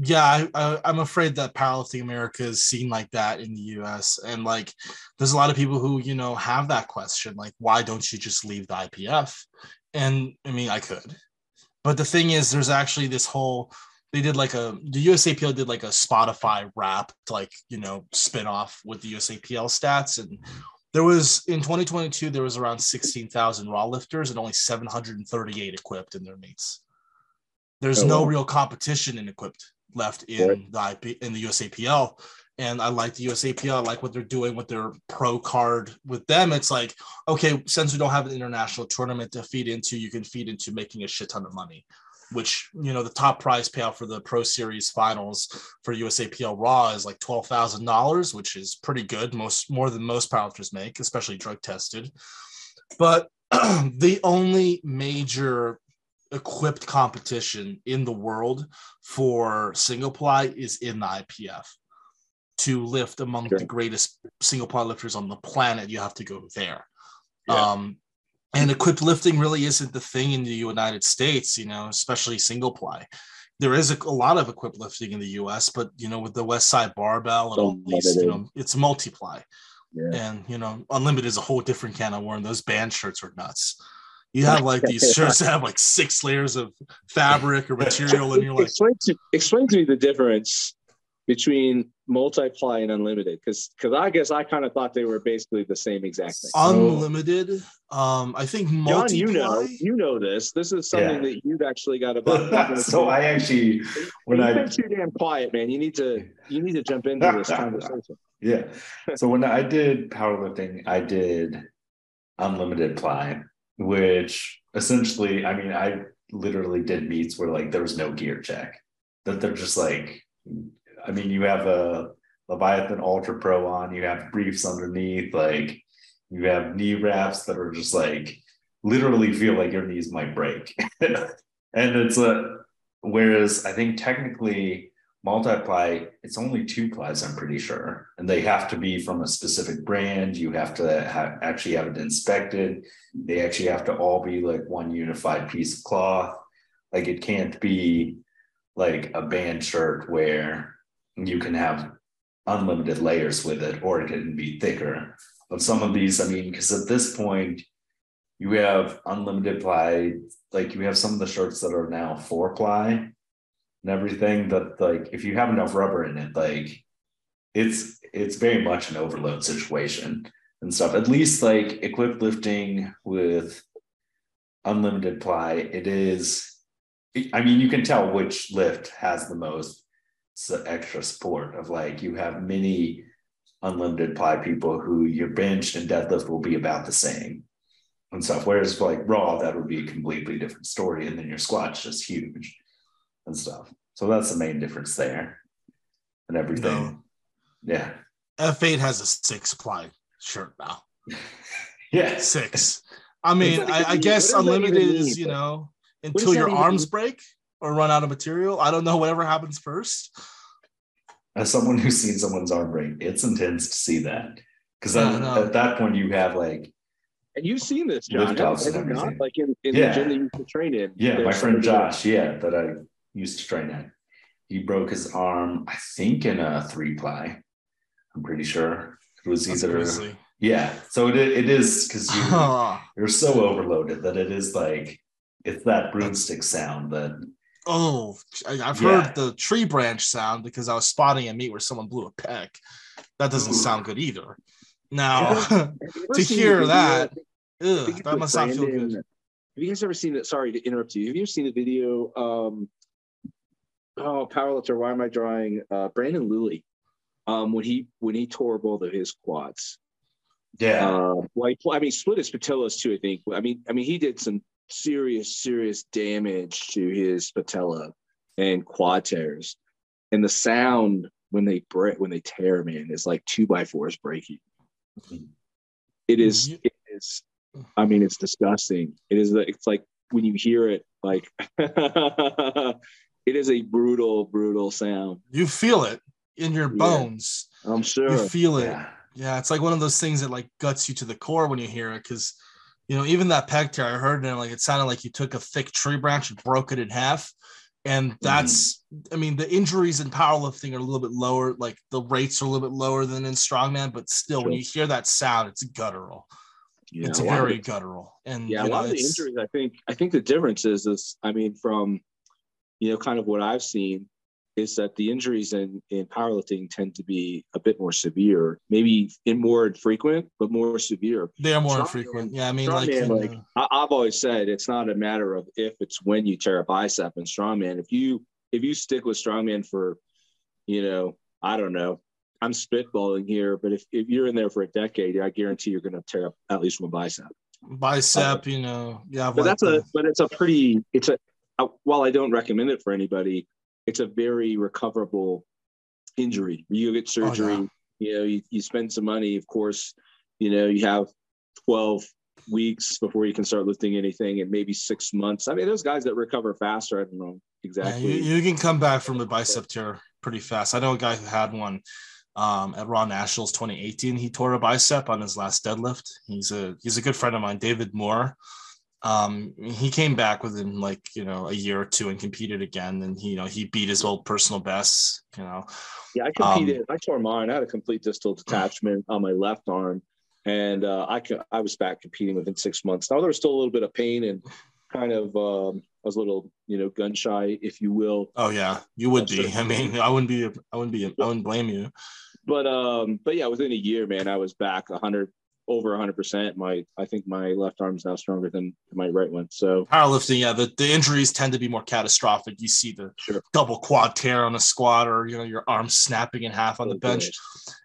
Yeah I, am afraid that powerlifting america is seen like that in the us and like there's a lot of people who you know have that question like why don't you just leave the ipf and i mean i could. But the thing is there's actually this whole they did like a the USAPL did like a Spotify rap like you know spin off with the USAPL stats and there was in 2022 there was around 16,000 raw lifters and only 738 equipped in their meets. There's oh, no wow. real competition in equipped left in right. the IP in the USAPL. And I like the USAPL. I like what they're doing with their pro card with them. It's like, okay, since we don't have an international tournament to feed into, you can feed into making a shit ton of money which you know the top prize payout for the Pro Series finals for USAPL Raw is like twelve thousand dollars, which is pretty good, most more than most powerlifters make, especially drug tested. But the only major equipped competition in the world for single ply is in the IPF. To lift among sure. the greatest single ply lifters on the planet, you have to go there. Yeah. Um, and equipped lifting really isn't the thing in the United States, you know, especially single ply. There is a, a lot of equipped lifting in the US, but you know, with the Westside barbell and all these, you know, it's multiply. Yeah. And you know, unlimited is a whole different can of worm. Those band shirts are nuts. You have like these shirts that have like six layers of fabric or material, and you're like, explain to, explain to me the difference between multiply and unlimited because because i guess i kind of thought they were basically the same exact thing. Unlimited? Um i think multiply John, you know you know this. This is something yeah. that you've actually got about so i actually when i been too damn quiet man. You need to you need to jump into this conversation. Yeah. So when i did powerlifting i did unlimited ply which essentially i mean i literally did meets where like there was no gear check. That they're just like I mean, you have a Leviathan Ultra Pro on, you have briefs underneath, like you have knee wraps that are just like literally feel like your knees might break. and it's a whereas I think technically multiply, it's only two plies, I'm pretty sure. And they have to be from a specific brand. You have to actually have it inspected. They actually have to all be like one unified piece of cloth. Like it can't be like a band shirt where you can have unlimited layers with it, or it can be thicker. But some of these, I mean, because at this point, you have unlimited ply, like you have some of the shirts that are now four ply and everything that like if you have enough rubber in it, like it's it's very much an overload situation and stuff. At least like equipped lifting with unlimited ply, it is I mean, you can tell which lift has the most extra support of like you have many unlimited ply people who your bench and deadlift will be about the same and stuff. Whereas like raw, that would be a completely different story. And then your squat's just huge and stuff. So that's the main difference there and everything. No. Yeah. F8 has a six ply shirt now. yeah. Six. I mean, I, I guess unlimited is, you know, until your arms mean? break or run out of material. I don't know whatever happens first. As someone who's seen someone's arm break, it's intense to see that because no. at that point you have like. And you've seen this, John, not? like in, in yeah. the gym that you used to train in. Yeah, my friend Josh, yeah, that I used to train at. He broke his arm, I think, in a three ply. I'm pretty sure it was That's either. Yeah, so it it is because you you're so overloaded that it is like it's that broomstick sound that Oh, I've heard yeah. the tree branch sound because I was spotting a meet where someone blew a pec. That doesn't Ooh. sound good either. Now, to hear that, ugh, that must not feel good. Have you guys ever seen it? Sorry to interrupt you. Have you ever seen the video? Um, oh, powerlifter. Why am I drawing? Uh, Brandon Lilly. Um, when he when he tore both of his quads, Yeah. Um, like, well, I mean, split his patellas too. I think. I mean, I mean, he did some serious, serious damage to his patella and quad tears, and the sound when they break, when they tear, man, is like two by fours breaking. It is, it is. I mean, it's disgusting. It is. It's like when you hear it, like it is a brutal, brutal sound. You feel it in your Yeah. bones. I'm sure. You feel it. yeah. Yeah, it's like one of those things that like guts you to the core when you hear it. Cause you know, even that peg tear, I heard it and like it sounded like you took a thick tree branch and broke it in half. And mm-hmm. that's I mean, the injuries in powerlifting are a little bit lower, like the rates are a little bit lower than in strongman, but still when you hear that sound, it's guttural. Yeah, it's a of very it- guttural. And Yeah, you a know, lot of the injuries. I think. I think the difference is this. I mean, from you know, kind of what I've seen is that the injuries in in powerlifting tend to be a bit more severe, maybe in more infrequent, but more severe. they are more Strongman- infrequent. Yeah, I mean like, in, like uh, I, I've always said, it's not a matter of if, it's when you tear a bicep in strongman. If you if you stick with strongman for, you know, I don't know. I'm spitballing here, but if, if you're in there for a decade, I guarantee you're going to tear up at least one bicep. bicep, you know, yeah, but that's a but it's a pretty it's a uh, while I don't recommend it for anybody, it's a very recoverable injury. You get surgery, Oh, yeah. you know, you, you spend some money, of course, you know, you have 12 weeks before you can start lifting anything and maybe six months. I mean, there's guys that recover faster. I don't know Yeah, exactly. you, you can come back from a bicep tear pretty fast. I know a guy who had one um, at Raw Nationals 2018. He tore a bicep on his last deadlift. He's a he's a good friend of mine, David Moore. Um, he came back within like you know a year or two and competed again, and he, you know he beat his old personal bests. You know, Yeah, I Um, competed. I tore mine. I had a complete distal detachment on my left arm, and uh, I I was back competing within six months. Now there was still a little bit of pain and kind of um, I was a little you know gun shy, if you will. oh yeah, you would That's be. sort I mean, I wouldn't be. I wouldn't be. I wouldn't blame you. But um, but yeah, within a year, man, I was back hundred over hundred percent. My I think my left arm is now stronger than my right one. So Powerlifting, yeah, the, the injuries tend to be more catastrophic. You see the Sure. double quad tear on a squat, or you know your arm snapping in half on the Oh, bench.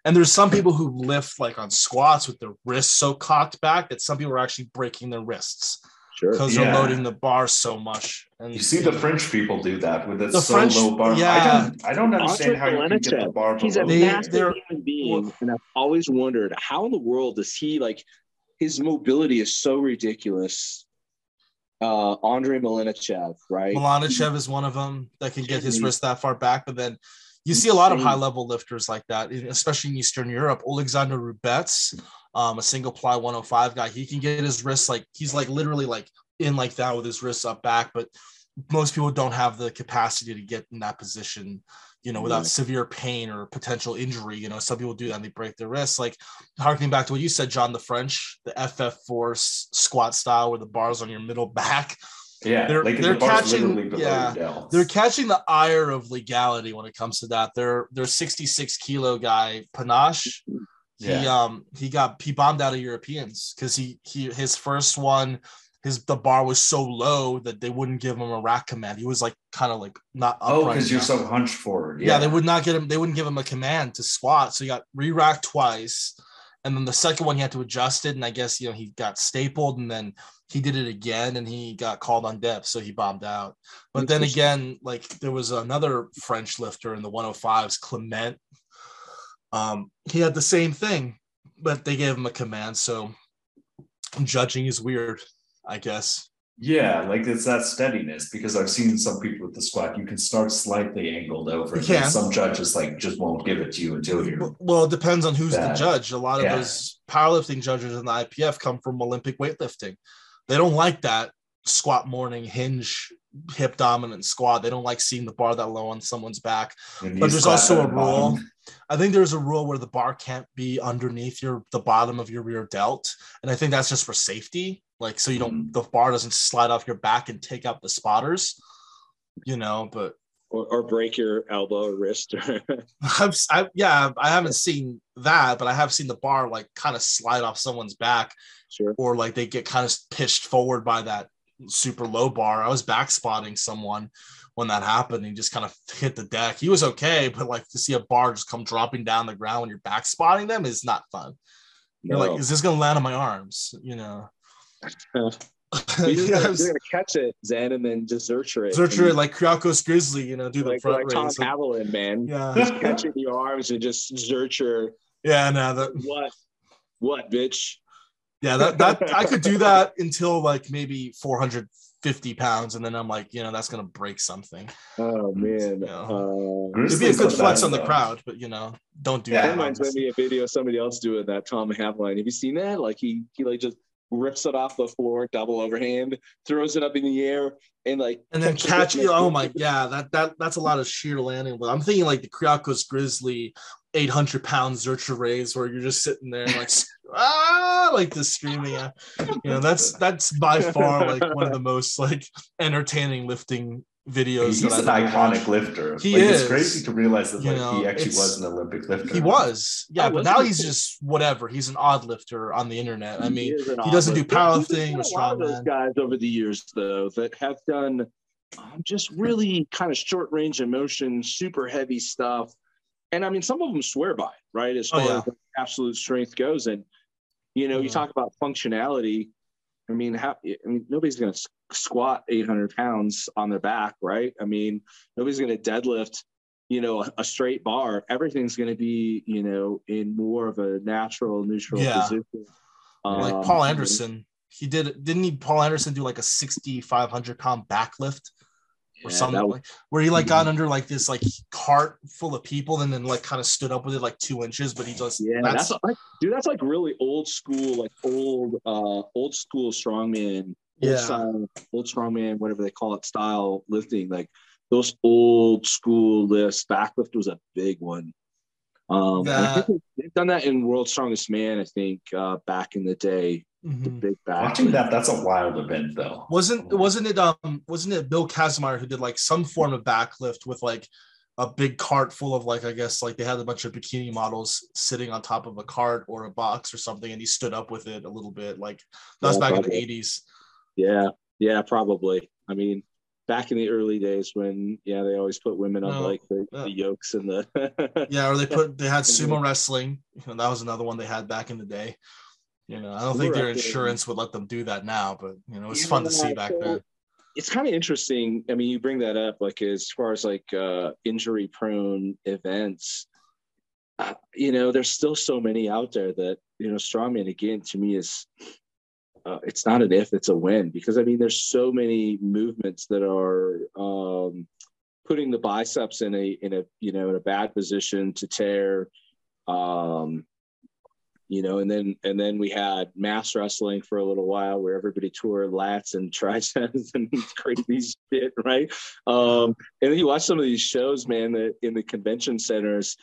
And there's some people who lift like on squats with their wrists so cocked back that some people are actually breaking their wrists sure. because Yeah. they're loading the bar so much. And You see the French people do that with it The so French- low bar. I yeah. don't I don't understand how you can get the Milenicek, bar He's a below They- that. massive they're- human being, well- and I've always wondered how in the world does he like his mobility is so ridiculous. Uh, Andre Malanichev, right? Malanichev is one of them that can get his wrist that far back. But then you see a lot of high level lifters like that, especially in Eastern Europe. Alexander Rubets, um, a single ply 105 guy, he can get his wrists like he's like literally like in like that with his wrists up back. But most people don't have the capacity to get in that position, you know, without Yeah. severe pain or potential injury. You know, some people do that and they break their wrists. Like harkening back to what you said, John, the French, the FF4 s- squat style where the bars on your middle back Yeah, They're- like they're the catching- yeah, they're catching the ire of legality when it comes to that. Their their 66 kilo guy, Panache, he Yeah. um he got he bombed out of Europeans because he he his first one, his the bar was so low that they wouldn't give him a rack command. He was like kind of like not oh, because you're so hunched forward. yeah. they would not get him. They wouldn't give him a command to squat. So he got re-racked twice, and then the second one he had to adjust it. And I guess you know he got stapled, and then he did it again, and he got called on depth, so he bombed out. But then again, like there was another French lifter in the 105s, Clement. Um, he had the same thing, but they gave him a command. So judging is weird, I guess. Yeah, like it's that steadiness because I've seen some people with the squat, you can start slightly angled over. You and. Some judges like just won't give it to you until you're Well- it depends on who's the judge. A lot of yeah. those powerlifting judges in the IPF come from Olympic weightlifting. They don't like that squat morning hinge hip dominant squat. They don't like seeing the bar that low on someone's back. when But there's also a rule. bottom. I think there's a rule where the bar can't be underneath your the bottom of your rear delt, and I think that's just for safety, like so you don't the bar doesn't slide off your back and take out the spotters, you know. But or, or break your elbow or wrist. I've, I, yeah, I haven't seen that, but I have seen the bar like kind of slide off someone's back, sure. or like they get kind of pitched forward by that super low bar. I was back spotting someone when that happened. He just kind of hit the deck. He was okay, but like to see a bar just come dropping down the ground when you're back spotting them is not fun. You're No. like, is this gonna land on my arms? You know. You're, gonna, you're gonna catch it, Zen, and then desert it. Search and it like Kyriakos Grizzly, you know, do the front like Tom raise. Haviland, man. yeah, Just catch it in your arms and just zercher. yeah, no, that What? What, bitch? Yeah, that that I could do that until like maybe 450 pounds, and then I'm like, you know, that's gonna break something. Oh man. Yeah. Uh, It'd be a good flex bad, on the though. crowd, but you know, don't do Yeah, that that. reminds me of a video of somebody else doing that. Tom Haviland. Have you seen that? Like he he like just rips it off the floor, double overhand, throws it up in the air, and like and then catches catch it. Oh my, yeah, that that that's a lot of sheer landing. But I'm thinking like the Kyriakos Grizzly, 800 pound Zercher raise, where you're just sitting there like ah, like just screaming. At, you know, that's that's by far like one of the most like entertaining lifting videos. He's that an I've iconic watched. lifter. He like, is. It's crazy to realize that You like know, he actually was an Olympic lifter. He was, yeah, Oh, but was now he's just whatever. He's an odd lifter on the internet. I mean, is an he doesn't do powerlifting or been a lot of those guys over the years though that have done um, just really kind of short range of motion, super heavy stuff. And I mean, some of them swear by it, right? As Oh, far yeah. as absolute strength goes. And, you know, you talk about functionality. I mean, how, I mean, nobody's going to squat 800 pounds on their back, right? I mean, nobody's going to deadlift, you know, a, a straight bar. Everything's going to be, you know, in more of a natural, neutral Yeah. position. like Um, Paul Anderson. He did didn't he Paul Anderson do like a 6500 pound backlift or yeah, something was- where he like got under like this like cart full of people and then like kind of stood up with it like two inches, but he just Yeah, that's, that's, like, dude, that's like really old school, like old, uh, old school strongman, old Yeah. style, old strongman, whatever they call it, style lifting. Like those old school lifts. Backlift was a big one. Um, and I think they- they've done that in World's Strongest Man. I think uh, back in the day, the Mhm. big back. Watching that, that's a wild event though. wasn't wasn't it um wasn't it Bill Kazmaier who did like some form of backlift with like a big cart full of like I guess like they had a bunch of bikini models sitting on top of a cart or a box or something and he stood up with it a little bit like that was Yeah, back in the 80s. Yeah, yeah, probably. I mean, back in the early days when, yeah, they always put women on No, like the, yeah. the yokes and the. Yeah, or they put they had sumo wrestling. You know, that was another one they had back in the day. You know, I don't think their insurance would let them do that now, but you know, it's Yeah, fun to see back so then. It's kind of interesting. I mean, you bring that up, like as far as like uh, injury prone events. Uh, you know, there's still so many out there that you know, strongman again to me is. Uh, it's not an if, it's a when because I mean, there's so many movements that are um, putting the biceps in a in a you know in a bad position to tear. Um, you know, and then and then we had mas wrestling for a little while where everybody tore lats and triceps and crazy shit, right? Um, and then you watch some of these shows, man, that in the convention centers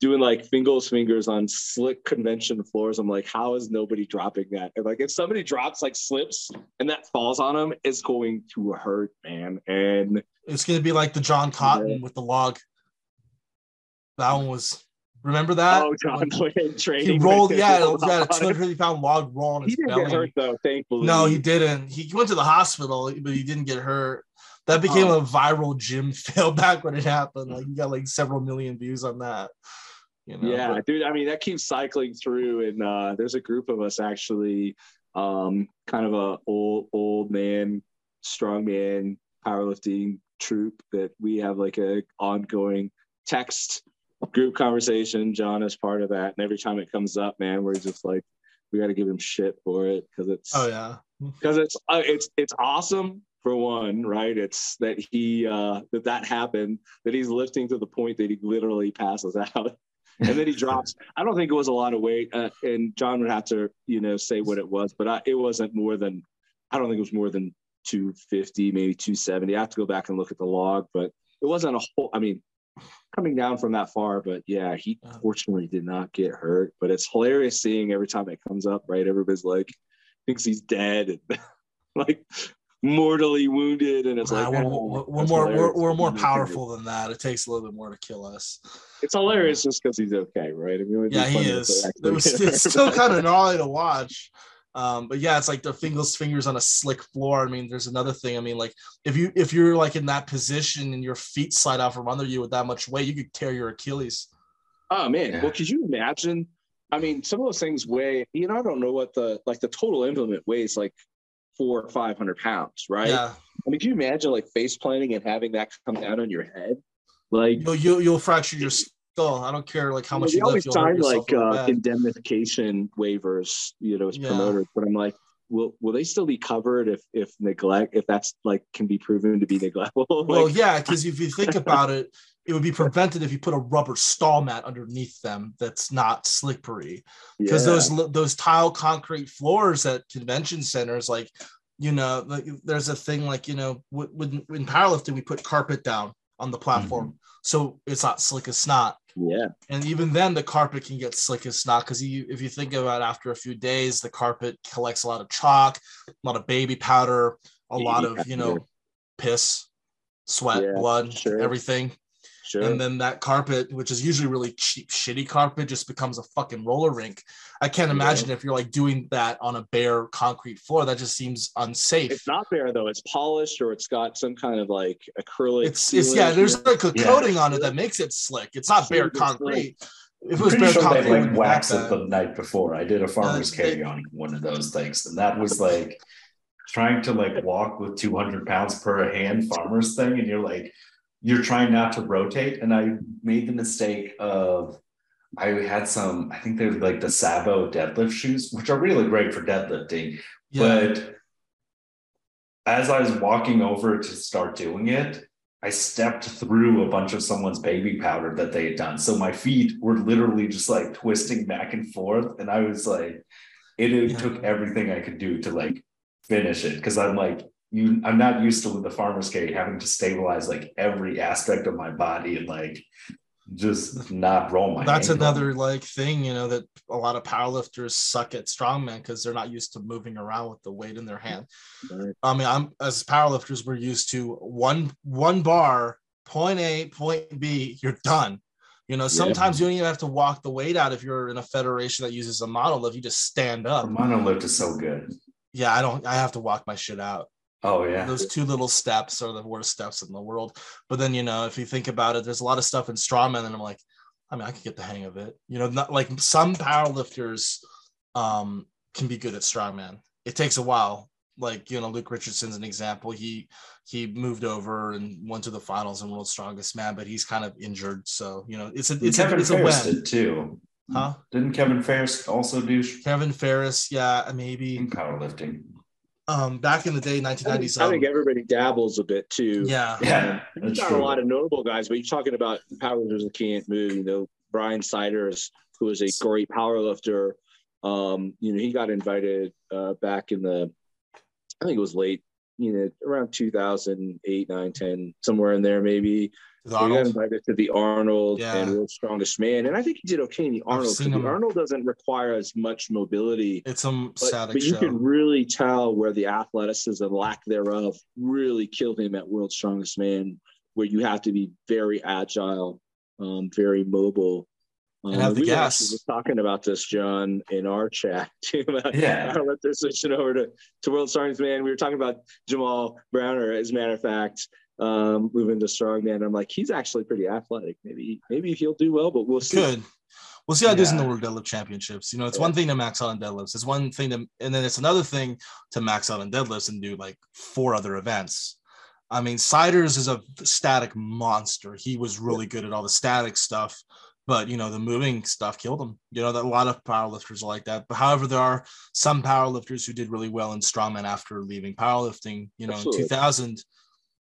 doing like Fingal's fingers on slick convention floors. I'm like, how is nobody dropping that? And like if somebody drops like slips and that falls on them, it's going to hurt, man. And It's gonna be like the John Cotton with the log. That one was remember that? oh, John he rolled, yeah, Hold yeah, a on. 250 pound log rolling He his He didn't belly. get hurt though, thankfully. No, he didn't. He went to the hospital, but he didn't get hurt. That became Oh. a viral gym fail back when it happened. Like you got like several million views on that. You know, yeah but- dude i mean that keeps cycling through and uh there's a group of us actually um kind of a old old man strong man powerlifting troop that we have like a ongoing text group conversation john is part of that. And every time it comes up man we're just like we got to give him shit for it because it's oh yeah. because it's uh, it's it's awesome for one right? It's that he uh that that happened that he's lifting to the point that he literally passes out. And then he drops. I don't think it was a lot of weight uh, and john would have to you know say what it was but I, it wasn't more than i don't think it was more than 250 maybe 270 i have to go back and look at the log but it wasn't a whole i mean coming down from that far but yeah he Yeah. fortunately did not get hurt but it's hilarious seeing every time it comes up right everybody's like thinks he's dead and like mortally wounded and it's Nah, like we're, oh, we're, more we're, we're more powerful than that. It takes a little bit more to kill us. it's hilarious just because he's okay right I mean, it would be Yeah, he is. It was, it's still kind of gnarly to watch. Um, but yeah, it's like the Fingal's fingers on a slick floor. I mean, there's another thing. I mean, like if you if you're like in that position and your feet slide out from under you with that much weight, you could tear your Achilles. Oh man, Yeah. well, could you imagine I mean, some of those things weigh. You know, I don't know what the like the total implement weighs like four or five hundred pounds, right? Yeah, I mean, can you imagine like face planting and having that come down on your head? Like you'll you'll, you'll fracture your skull. I don't care like how much they you always lift. Sign like uh, indemnification waivers, you know, as Yeah. promoters. But I'm like, will will they still be covered if if neglect if that's like can be proven to be neglectful? Well, yeah, because if you think about it, it would be prevented if you put a rubber stall mat underneath them that's not slippery. Because yeah. those those tile concrete floors at convention centers, like you know, like, there's a thing like you know, when in powerlifting we put carpet down on the platform, so it's not slick as snot. Yeah, And even then, the carpet can get slick as snot because you, if you think about it, after a few days, the carpet collects a lot of chalk, a lot of baby powder, a lot of you know, piss, sweat, Yeah, blood, sure. everything. Sure. And then that carpet, which is usually really cheap, shitty carpet, just becomes a fucking roller rink. I can't Yeah. imagine if you're like doing that on a bare concrete floor. That just seems unsafe. it's not bare though. It's polished or it's got some kind of like acrylic. It's, it's yeah. There's you like a Yeah. coating on it that makes it slick. It's not bare concrete. If it was pretty bare sure concrete, they like wouldn't be that waxed it the night before. I did a uh, farmer's they- carry on one of those things, and that was like trying to like walk with 200 pounds per hand farmer's thing, and you're like, you're trying not to rotate. And I made the mistake of I had some, I think they're like the Sabo deadlift shoes, which are really great for deadlifting, Yeah. but as I was walking over to start doing it, I stepped through a bunch of someone's baby powder that they had done. So my feet were literally just like twisting back and forth. And I was like, it, it Yeah. took everything I could do to like finish it. Cause I'm like, you I'm not used to with the farmer's carry having to stabilize like every aspect of my body and like just not roll my That's ankle. another like thing, you know, that a lot of powerlifters suck at strongman because they're not used to moving around with the weight in their hand. Right. I mean, I'm as powerlifters, we're used to one one bar, point A, point B, you're done. You know, sometimes you don't even have to walk the weight out if you're in a federation that uses a monolift. You just stand The up. monolift is so good. Yeah, I don't. I have to walk my shit out. Oh yeah. Those two little steps are the worst steps in the world. But then, you know, if you think about it, there's a lot of stuff in strongman, and I'm like, I mean, I could get the hang of it. You know, not like some powerlifters um, can be good at strongman. It takes a while. Like you know, Luke Richardson's an example. He he moved over and went to the finals and world's strongest man, but he's kind of injured. So you know, it's a it's a, Kevin it's a win, did too. huh? Didn't Kevin Ferris also do Kevin Ferris, yeah, maybe. in powerlifting? Um, back in the day, I think, 1990s. I think everybody dabbles a bit too. yeah, Yeah, You've that's a lot of notable guys, but you're talking about powerlifters that can't move. You know, Brian Siders, who is a great powerlifter. Um, you know, he got invited uh, back in the, I think it was late, you know, around 2008, 9, 10, somewhere in there, maybe. The He got Arnold. invited to the Arnold Yeah. and World's Strongest Man. And I think he did okay in the Arnold the him. Arnold doesn't require as much mobility. It's some But, but you show. can really tell where the athleticism, lack thereof, really killed him at World's Strongest Man, where you have to be very agile, um, very mobile. Um, And have the we were gas. just talking about this, John, in our chat too. About Yeah. our lifters switching over to, to World's Strongest Man. We were talking about Jamal Browner, as a matter of fact, um, moving to strongman. I'm like, he's actually pretty athletic. Maybe maybe he'll do well, but we'll see. Good. We'll see how it does in the World Deadlift Championships. You know, it's Yeah. one thing to max out on deadlifts. It's one thing to, and then it's another thing to max out on deadlifts and do like four other events. I mean, Siders is a static monster. He was really good at all the static stuff, but you know, the moving stuff killed him. You know, that a lot of powerlifters are like that. But however, there are some powerlifters who did really well in strongman after leaving powerlifting. You know, Absolutely. in 2000,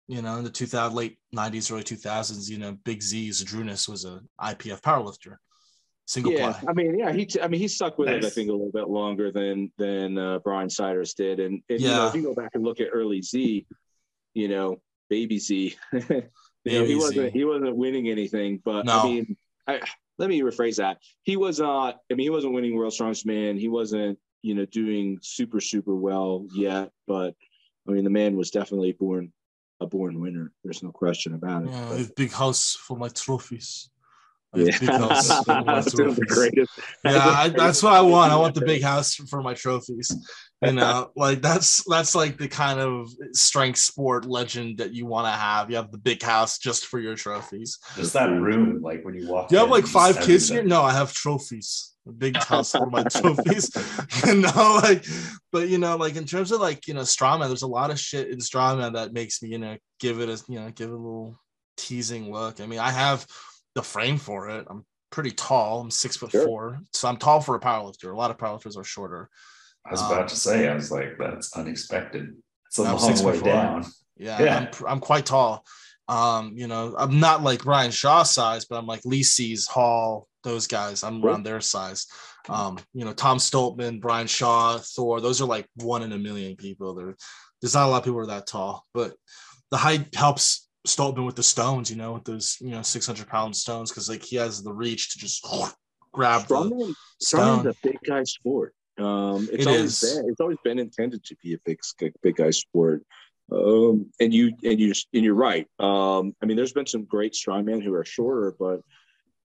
you know, in the 2000 late 90s, early 2000s, you know, Big Z's Zydrunas was a IPF powerlifter, single yeah, ply. I mean, yeah, he. I mean, he stuck with it. I think a little bit longer than than uh, Brian Siders did. And, and you know, Yeah. if you go back and look at early Z, you know, baby Z, you know, Baby he wasn't he wasn't winning anything. But No. I mean, I, let me rephrase that. He was not. I mean, he wasn't winning World Strongest Man. He wasn't, you know, doing super super well yet. But I mean, the man was definitely born a born winner. There's no question about it. Yeah, But- with big house for my trophies. Yeah. Big house, That's the greatest. yeah, I, that's what I want. I want the big house for my trophies. You know, like that's that's like the kind of strength sport legend that you want to have. You have the big house just for your trophies. Just that room, like when you walk. Do you have like five kids here? No, I have trophies. A big house for my trophies. you know, like, but you know, like in terms of like you know strongman, there's a lot of shit in strongman that makes me you know give it a you know give it a little teasing look. I mean, I have the frame for it. I'm pretty tall. I'm six foot Sure. four, so I'm tall for a powerlifter. A lot of powerlifters are shorter. I was about to say, I was like, that's unexpected. It's a I'm long six foot way four. down. Yeah, Yeah. I'm, I'm quite tall. Um, you know, I'm not like Brian Shaw size, but I'm like Lee Sees, Hall, those guys. I'm around their size. Um, you know, Tom Stoltman, Brian Shaw, Thor, those are like one in a million people. There, there's not a lot of people who are that tall, but the height helps Stoltman with the stones, you know, with those, you know, 600 pound stones, because like he has the reach to just grab Strongman, strongman's a big guy sport. Um, it's It always is. been, it's always been intended to be a big big guy sport. Um, and you and you and you're right. Um, I mean, there's been some great strongmen who are shorter, but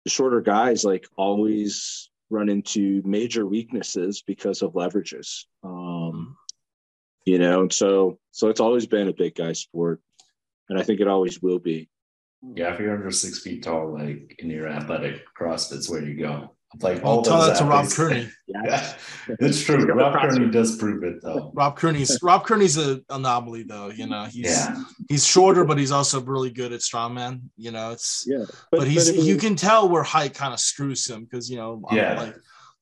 the shorter guys like always run into major weaknesses because of leverages. Um, you know, and so so it's always been a big guy sport, and I think it always will be. Yeah, if you're under six feet tall, like in your athletic CrossFit's where you go. Like I'll all tell that to Rob Kearney. Yeah, it's true. Rob Kearney does prove it though. Rob Kearney's Rob Kearney's an anomaly though, you know. He's Yeah, he's shorter, but he's also really good at strongman. You know, it's Yeah, but, he's I mean, you can tell where height kind of screws him because you know Yeah. like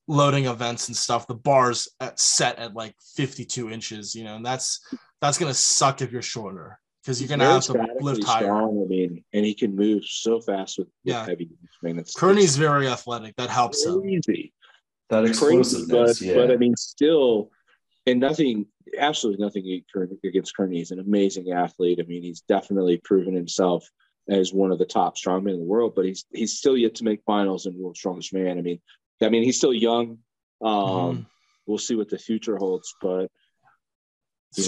loading events and stuff the bars at set at like 52 inches you know and that's that's gonna suck if you're shorter because you're gonna have to lift higher strong, I mean, and he can move so fast with, with Yeah. heavy. I mean, it's kearney's very athletic that helps it's him crazy. that crazy, but, yeah, but I mean, still, and nothing, absolutely nothing against Kearney. He's an amazing athlete. I mean, he's definitely proven himself as one of the top strongmen in the world. But he's he's still yet to make finals in World's Strongest Man. I mean, I mean, he's still young. Um, Mhm. We'll see what the future holds, but you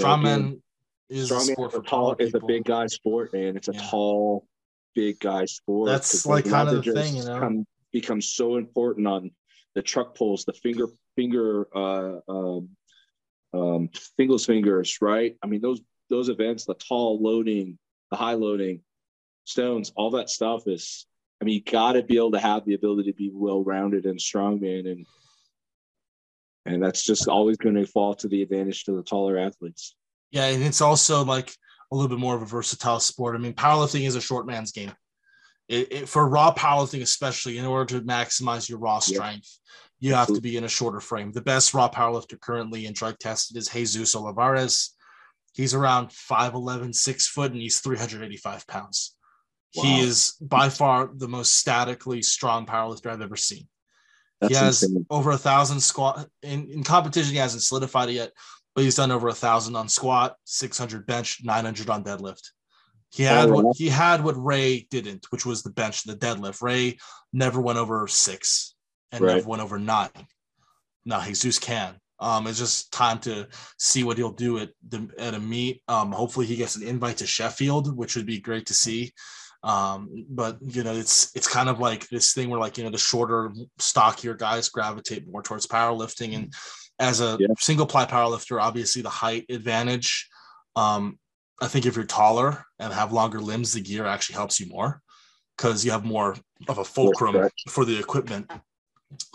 know, strongman is a sport is for tall, it's a big guy sport, and it's a Yeah. tall, big guy sport. That's like kind of the thing, you know? Come, become so important on the truck pulls, the finger finger uh, um, um, Fingal's fingers, right? I mean those those events, the tall loading, the high loading stones, all that stuff is. I mean, you got to be able to have the ability to be well rounded and strongman, and and that's just always going to fall to the advantage to the taller athletes. Yeah, and it's also like a little bit more of a versatile sport. I mean, powerlifting is a short man's game. It, it- for raw powerlifting, especially in order to maximize your raw strength, you have to be in a shorter frame. The best raw powerlifter currently in drug tested is Jesus Olivares. He's around 5'11, 6 foot, and he's 385 pounds. He is by far the most statically strong powerlifter I've ever seen. That's he has insane. over a thousand squat in, in competition. He hasn't solidified it yet, but he's done over a thousand on squat, 600 bench, 900 on deadlift. He had Oh, what he had what Ray didn't, which was the bench, and the deadlift. Ray never went over six and Right. never went over nine. Now Jesus can. Um, it's just time to see what he'll do at the at a meet. Um, hopefully he gets an invite to Sheffield, which would be great to see. Um, but you know, it's it's kind of like this thing where like you know the shorter, stockier guys gravitate more towards powerlifting, and as a Yeah. single ply powerlifter, obviously the height advantage. Um, I think if you're taller and have longer limbs, the gear actually helps you more because you have more of a fulcrum for the equipment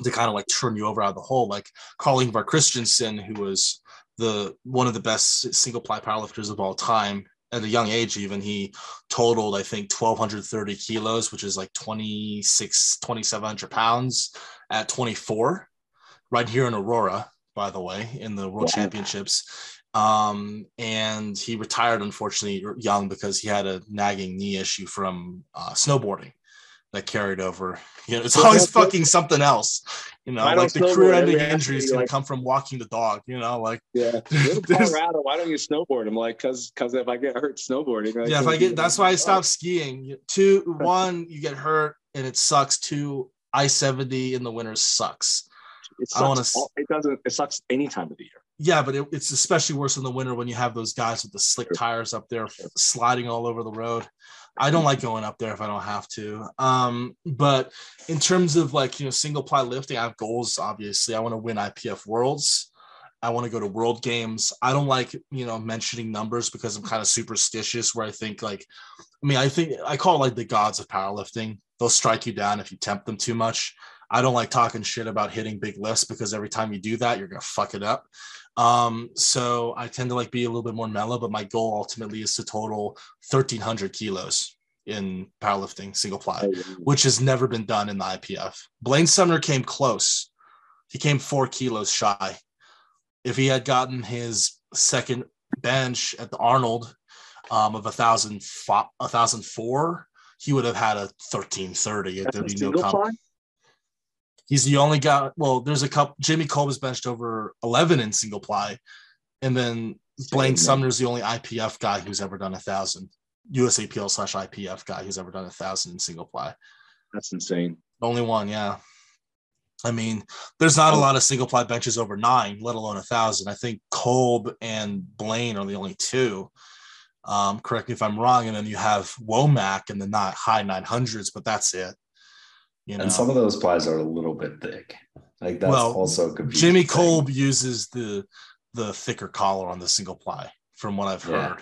to kind of like turn you over out of the hole. Like Carl Yngvar Christensen, who was the one of the best single ply powerlifters of all time at a young age, even he totaled, I think, 1,230 kilos, which is like 26, 2,700 pounds at 24, right here in Aurora, by the way, in the World Wow. Championships. Um, and he retired, unfortunately, young because he had a nagging knee issue from uh, snowboarding that carried over. You know, it's Well, always fucking something else. You know, I like the career-ending injuries athlete, can like- come from walking the dog. You know, like Yeah, Colorado. Why don't you snowboard? I'm like, cause, cause if I get hurt snowboarding, yeah, if I get that's why I stopped skiing. Two, one, you get hurt and it sucks. Two, I seventy in the winter sucks. It, I wanna all- it doesn't. It sucks any time of the year. Yeah, but it, it's especially worse in the winter when you have those guys with the slick tires up there sliding all over the road. I don't like going up there if I don't have to. Um, but in terms of like you know single ply lifting, I have goals. Obviously, I want to win IPF Worlds. I want to go to World Games. I don't like you know mentioning numbers because I'm kind of superstitious. Where I think like, I mean, I think I call it like the gods of powerlifting. They'll strike you down if you tempt them too much. I don't like talking shit about hitting big lifts because every time you do that, you're gonna fuck it up. Um, so I tend to like be a little bit more mellow, but my goal ultimately is to total 1300 kilos in powerlifting single ply, which has never been done in the IPF. Blaine Sumner came close. He came four kilos shy. If he had gotten his second bench at the Arnold um, of a thousand a thousand four, he would have had a thirteen thirty. There'd be no He's the only guy. Well, there's a couple. Jimmy Kolb has benched over 11 in single ply, and then Blaine Sumner's the only IPF guy who's ever done a thousand. USAPL slash IPF guy who's ever done a thousand in single ply. That's insane. Only one, yeah. I mean, there's not a lot of single ply benches over nine, let alone a thousand. I think Kolb and Blaine are the only two. Um, correct me if I'm wrong. And then you have Womack in the not high 900s, but that's it. You know? And some of those plies are a little bit thick. Like that's well, also Jimmy thing. Kolb uses the the thicker collar on the single ply, from what I've heard.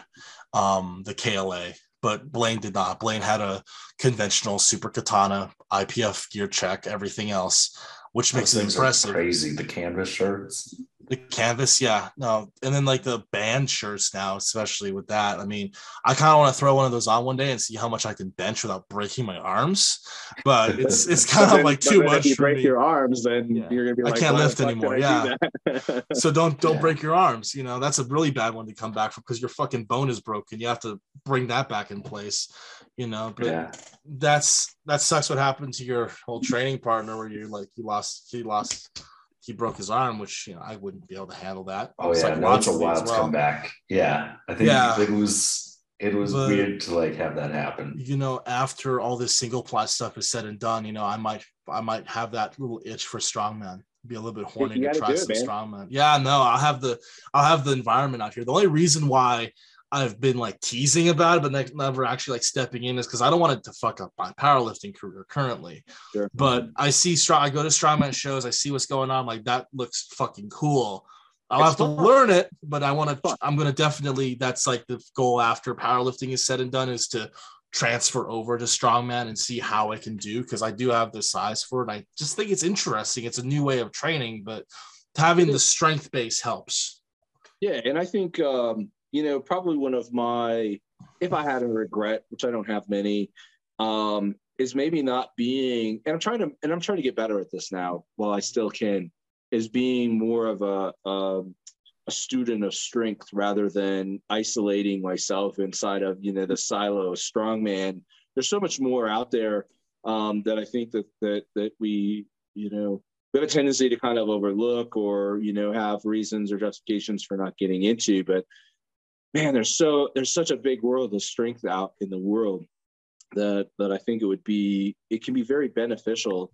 Yeah. Um, the KLA, but Blaine did not. Blaine had a conventional super katana IPF gear check, everything else, which makes it impressive. Crazy the canvas shirts the canvas yeah no and then like the band shirts now especially with that i mean i kind of want to throw one of those on one day and see how much i can bench without breaking my arms but it's it's kind of like too much if you break me. your arms then yeah. you're gonna be like i can't lift anymore yeah so don't don't yeah. break your arms you know that's a really bad one to come back from because your fucking bone is broken you have to bring that back in place you know but yeah. that's that sucks what happened to your whole training partner where you like you lost he lost he broke his arm, which you know I wouldn't be able to handle that. Oh yeah, no, it's a wild well. comeback. Yeah, I think yeah. it was it was but, weird to like have that happen. You know, after all this single ply stuff is said and done, you know, I might I might have that little itch for strongman. Be a little bit horny to try some strongman. Yeah, no, I'll have the I'll have the environment out here. The only reason why I've been like teasing about it, but never actually like stepping in is because I don't want it to fuck up my powerlifting career currently. Sure. But I see strong, I go to strongman shows, I see what's going on. Like that looks fucking cool. I'll it's have fun. to learn it, but I want to. I'm gonna definitely. That's like the goal after powerlifting is said and done is to transfer over to strongman and see how I can do because I do have the size for it. I just think it's interesting. It's a new way of training, but having the strength base helps. Yeah, and I think um, you know, probably one of my, if I had a regret, which I don't have many, um, is maybe not being, and I'm trying to, and I'm trying to get better at this now while I still can, is being more of a, a, um, a student of strength rather than isolating myself inside of, you know, the silo strongman. There's so much more out there um, that I think that, that, that we, you know, we have a tendency to kind of overlook or, you know, have reasons or justifications for not getting into, but man, there's so there's such a big world of strength out in the world that that I think it would be it can be very beneficial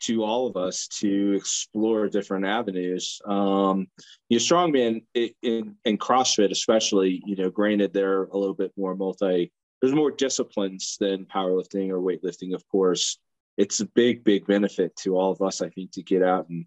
to all of us to explore different avenues. Um, you know, strongman in, in CrossFit, especially, you know, granted they're a little bit more multi. There's more disciplines than powerlifting or weightlifting, of course. It's a big, big benefit to all of us, I think, to get out and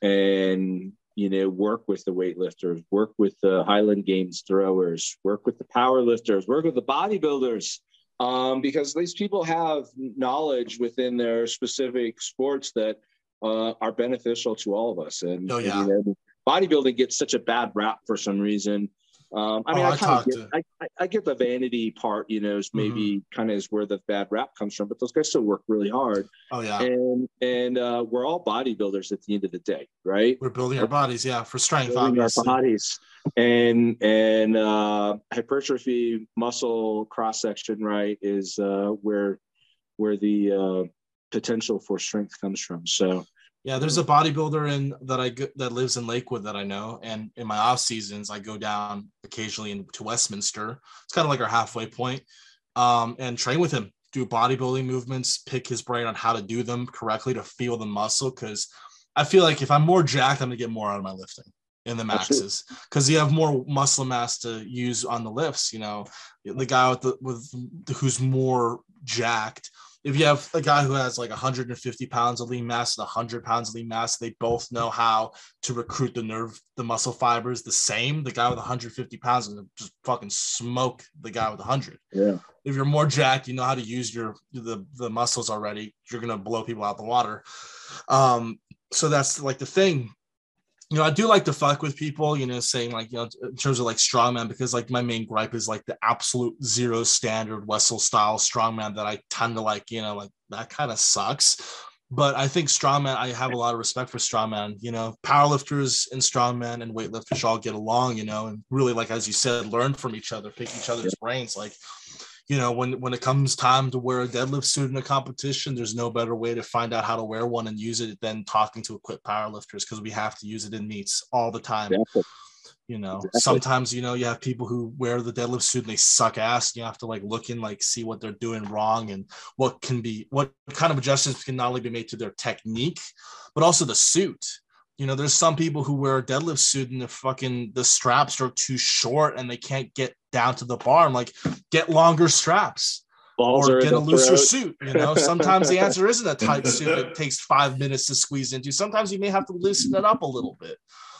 and you know, work with the weightlifters, work with the Highland Games throwers, work with the power lifters, work with the bodybuilders, um, because these people have knowledge within their specific sports that uh, are beneficial to all of us. And, oh, yeah. and you know, bodybuilding gets such a bad rap for some reason. Um, I mean, oh, I, I, get, I, I, get the vanity part, you know, is maybe mm-hmm. kind of is where the bad rap comes from, but those guys still work really hard. Oh yeah, and and uh, we're all bodybuilders at the end of the day, right? We're building our bodies, yeah, for strength, obviously. Our bodies, and and uh, hypertrophy, muscle cross section, right, is uh, where where the uh, potential for strength comes from. So yeah, there's a bodybuilder in that I that lives in Lakewood that I know, and in my off seasons, I go down occasionally into Westminster. It's kind of like our halfway point, um, and train with him, do bodybuilding movements, pick his brain on how to do them correctly to feel the muscle. Because I feel like if I'm more jacked, I'm gonna get more out of my lifting. in the maxes because you have more muscle mass to use on the lifts. You know, the guy with the with who's more jacked. If you have a guy who has like 150 pounds of lean mass and 100 pounds of lean mass, they both know how to recruit the nerve, the muscle fibers the same. The guy with 150 pounds and just fucking smoke the guy with 100. Yeah. If you're more jacked, you know how to use your the the muscles already. You're gonna blow people out of the water. Um, so that's like the thing you know, I do like to fuck with people, you know, saying like, you know, in terms of like strongman, because like my main gripe is like the absolute zero standard Wessel style strongman that I tend to like, you know, like that kind of sucks. But I think strongman, I have a lot of respect for strongman. You know, powerlifters and strongman and weightlifters all get along, you know, and really, like as you said, learn from each other, pick each other's brains. Like, you know, when when it comes time to wear a deadlift suit in a competition, there's no better way to find out how to wear one and use it than talking to equipped powerlifters because we have to use it in meets all the time. Exactly. You know, exactly. sometimes you know you have people who wear the deadlift suit and they suck ass. And you have to like look and like see what they're doing wrong and what can be what kind of adjustments can not only be made to their technique, but also the suit you know, there's some people who wear a deadlift suit and the fucking the straps are too short and they can't get down to the bar. I'm like, get longer straps. Balls or get a looser throat. suit. You know, sometimes the answer isn't a tight suit that takes five minutes to squeeze into. Sometimes you may have to loosen it up a little bit.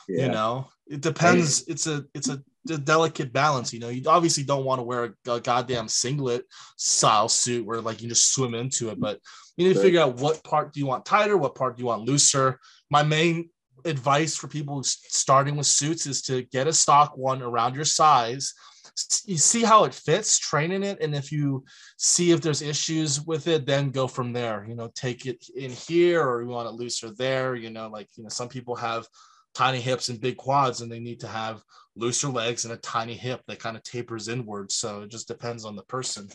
Yeah. You know, it depends. It's a it's a, a, delicate balance. You know, you obviously don't want to wear a, a, goddamn singlet style suit where like you just swim into it, but you need to figure out what part do you want tighter, what part do you want looser. My main advice for people starting with suits is to get a stock one around your size. You see how it fits training it and if you see if there's issues with it then go from there. You know take it in here or you want it looser there you know like you know some people have tiny hips and big quads and they need to have looser legs and a tiny hip that kind of tapers inward so it just depends on the person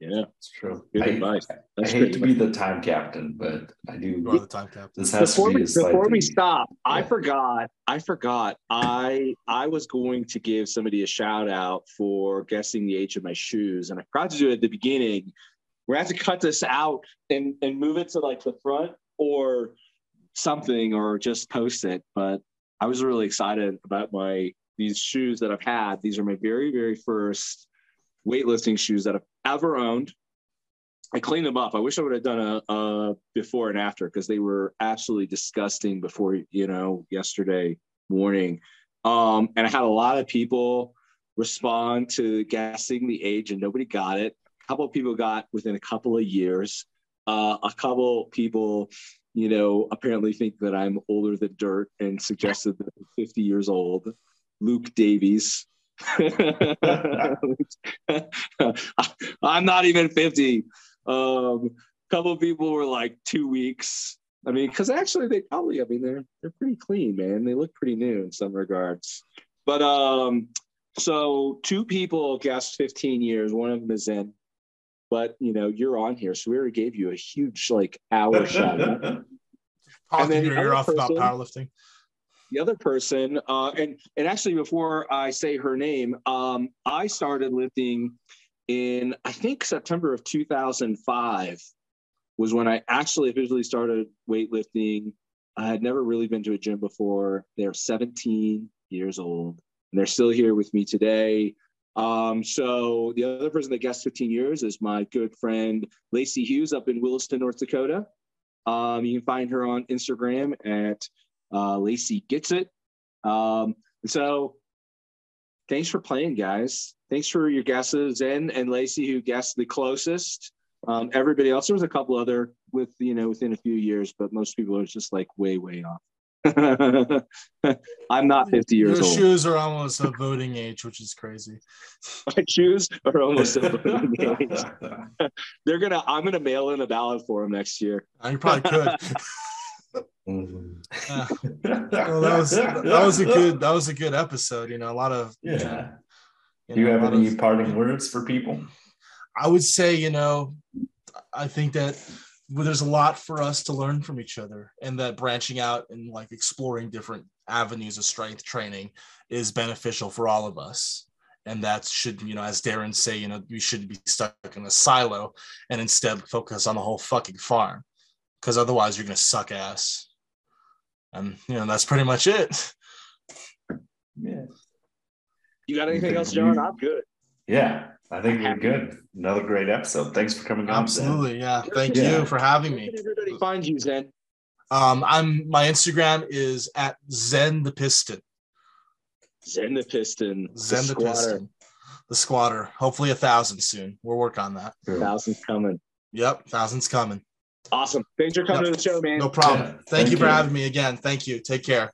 yeah, it's true. Good I, advice. That's I hate to be the time captain, but I do. You are the time captain. This has before to be we, before we stop, yeah. I forgot. I forgot. I I was going to give somebody a shout out for guessing the age of my shoes, and I forgot to do it at the beginning. We're gonna have to cut this out and and move it to like the front or something, or just post it. But I was really excited about my these shoes that I've had. These are my very very first weightlifting shoes that I've ever owned. I cleaned them up. I wish I would have done a, a before and after because they were absolutely disgusting before, you know, yesterday morning. Um, and I had a lot of people respond to guessing the age and nobody got it. A couple of people got within a couple of years. Uh, a couple people, you know, apparently think that I'm older than dirt and suggested that I'm 50 years old. Luke Davies, I'm not even 50. Um, a couple of people were like two weeks. I mean, because actually they probably, I mean, they're they're pretty clean, man. They look pretty new in some regards. But um, so two people guessed 15 years. One of them is in. But you know, you're on here, so we already gave you a huge like hour shot. and then your ear off person, about powerlifting the other person, uh, and and actually before I say her name, um, I started lifting in I think September of 2005 was when I actually officially started weightlifting. I had never really been to a gym before. They're 17 years old, and they're still here with me today. Um, so the other person that guessed 15 years is my good friend Lacey Hughes up in Williston, North Dakota. Um, you can find her on Instagram at uh, Lacey gets it. Um, so thanks for playing, guys. Thanks for your guesses, and and Lacey who guessed the closest. Um, everybody else, there was a couple other with you know within a few years, but most people are just like way way off. I'm not 50 years Your old. Your shoes are almost a voting age, which is crazy. My shoes are almost a voting age. They're gonna. I'm gonna mail in a ballot for them next year. You probably could. Mm-hmm. Well, that was that was a good that was a good episode. You know, a lot of yeah. You, know, you Do you have any of, parting words for people? I would say, you know, I think that there's a lot for us to learn from each other, and that branching out and like exploring different avenues of strength training is beneficial for all of us. And that should, you know, as Darin say, you know, we should be stuck in a silo and instead focus on the whole fucking farm, because otherwise you're gonna suck ass. And you know, that's pretty much it. Yeah. You got anything else, John? I'm good. Yeah, I think we're good. Another great episode. Thanks for coming on. Zen. Absolutely. Yeah. Thank Yeah. you for having me. Everybody find you, Zen? Um, I'm my Instagram is at Zen the Piston. Zen the Piston. Zen the, squatter. Piston. The squatter. Hopefully a thousand soon. We'll work on that. Thousands coming. Yep, thousands coming. Awesome. Thanks for coming Yep. to the show, man. No problem. Yeah, thank, thank you for you. having me again. Thank you. Take care.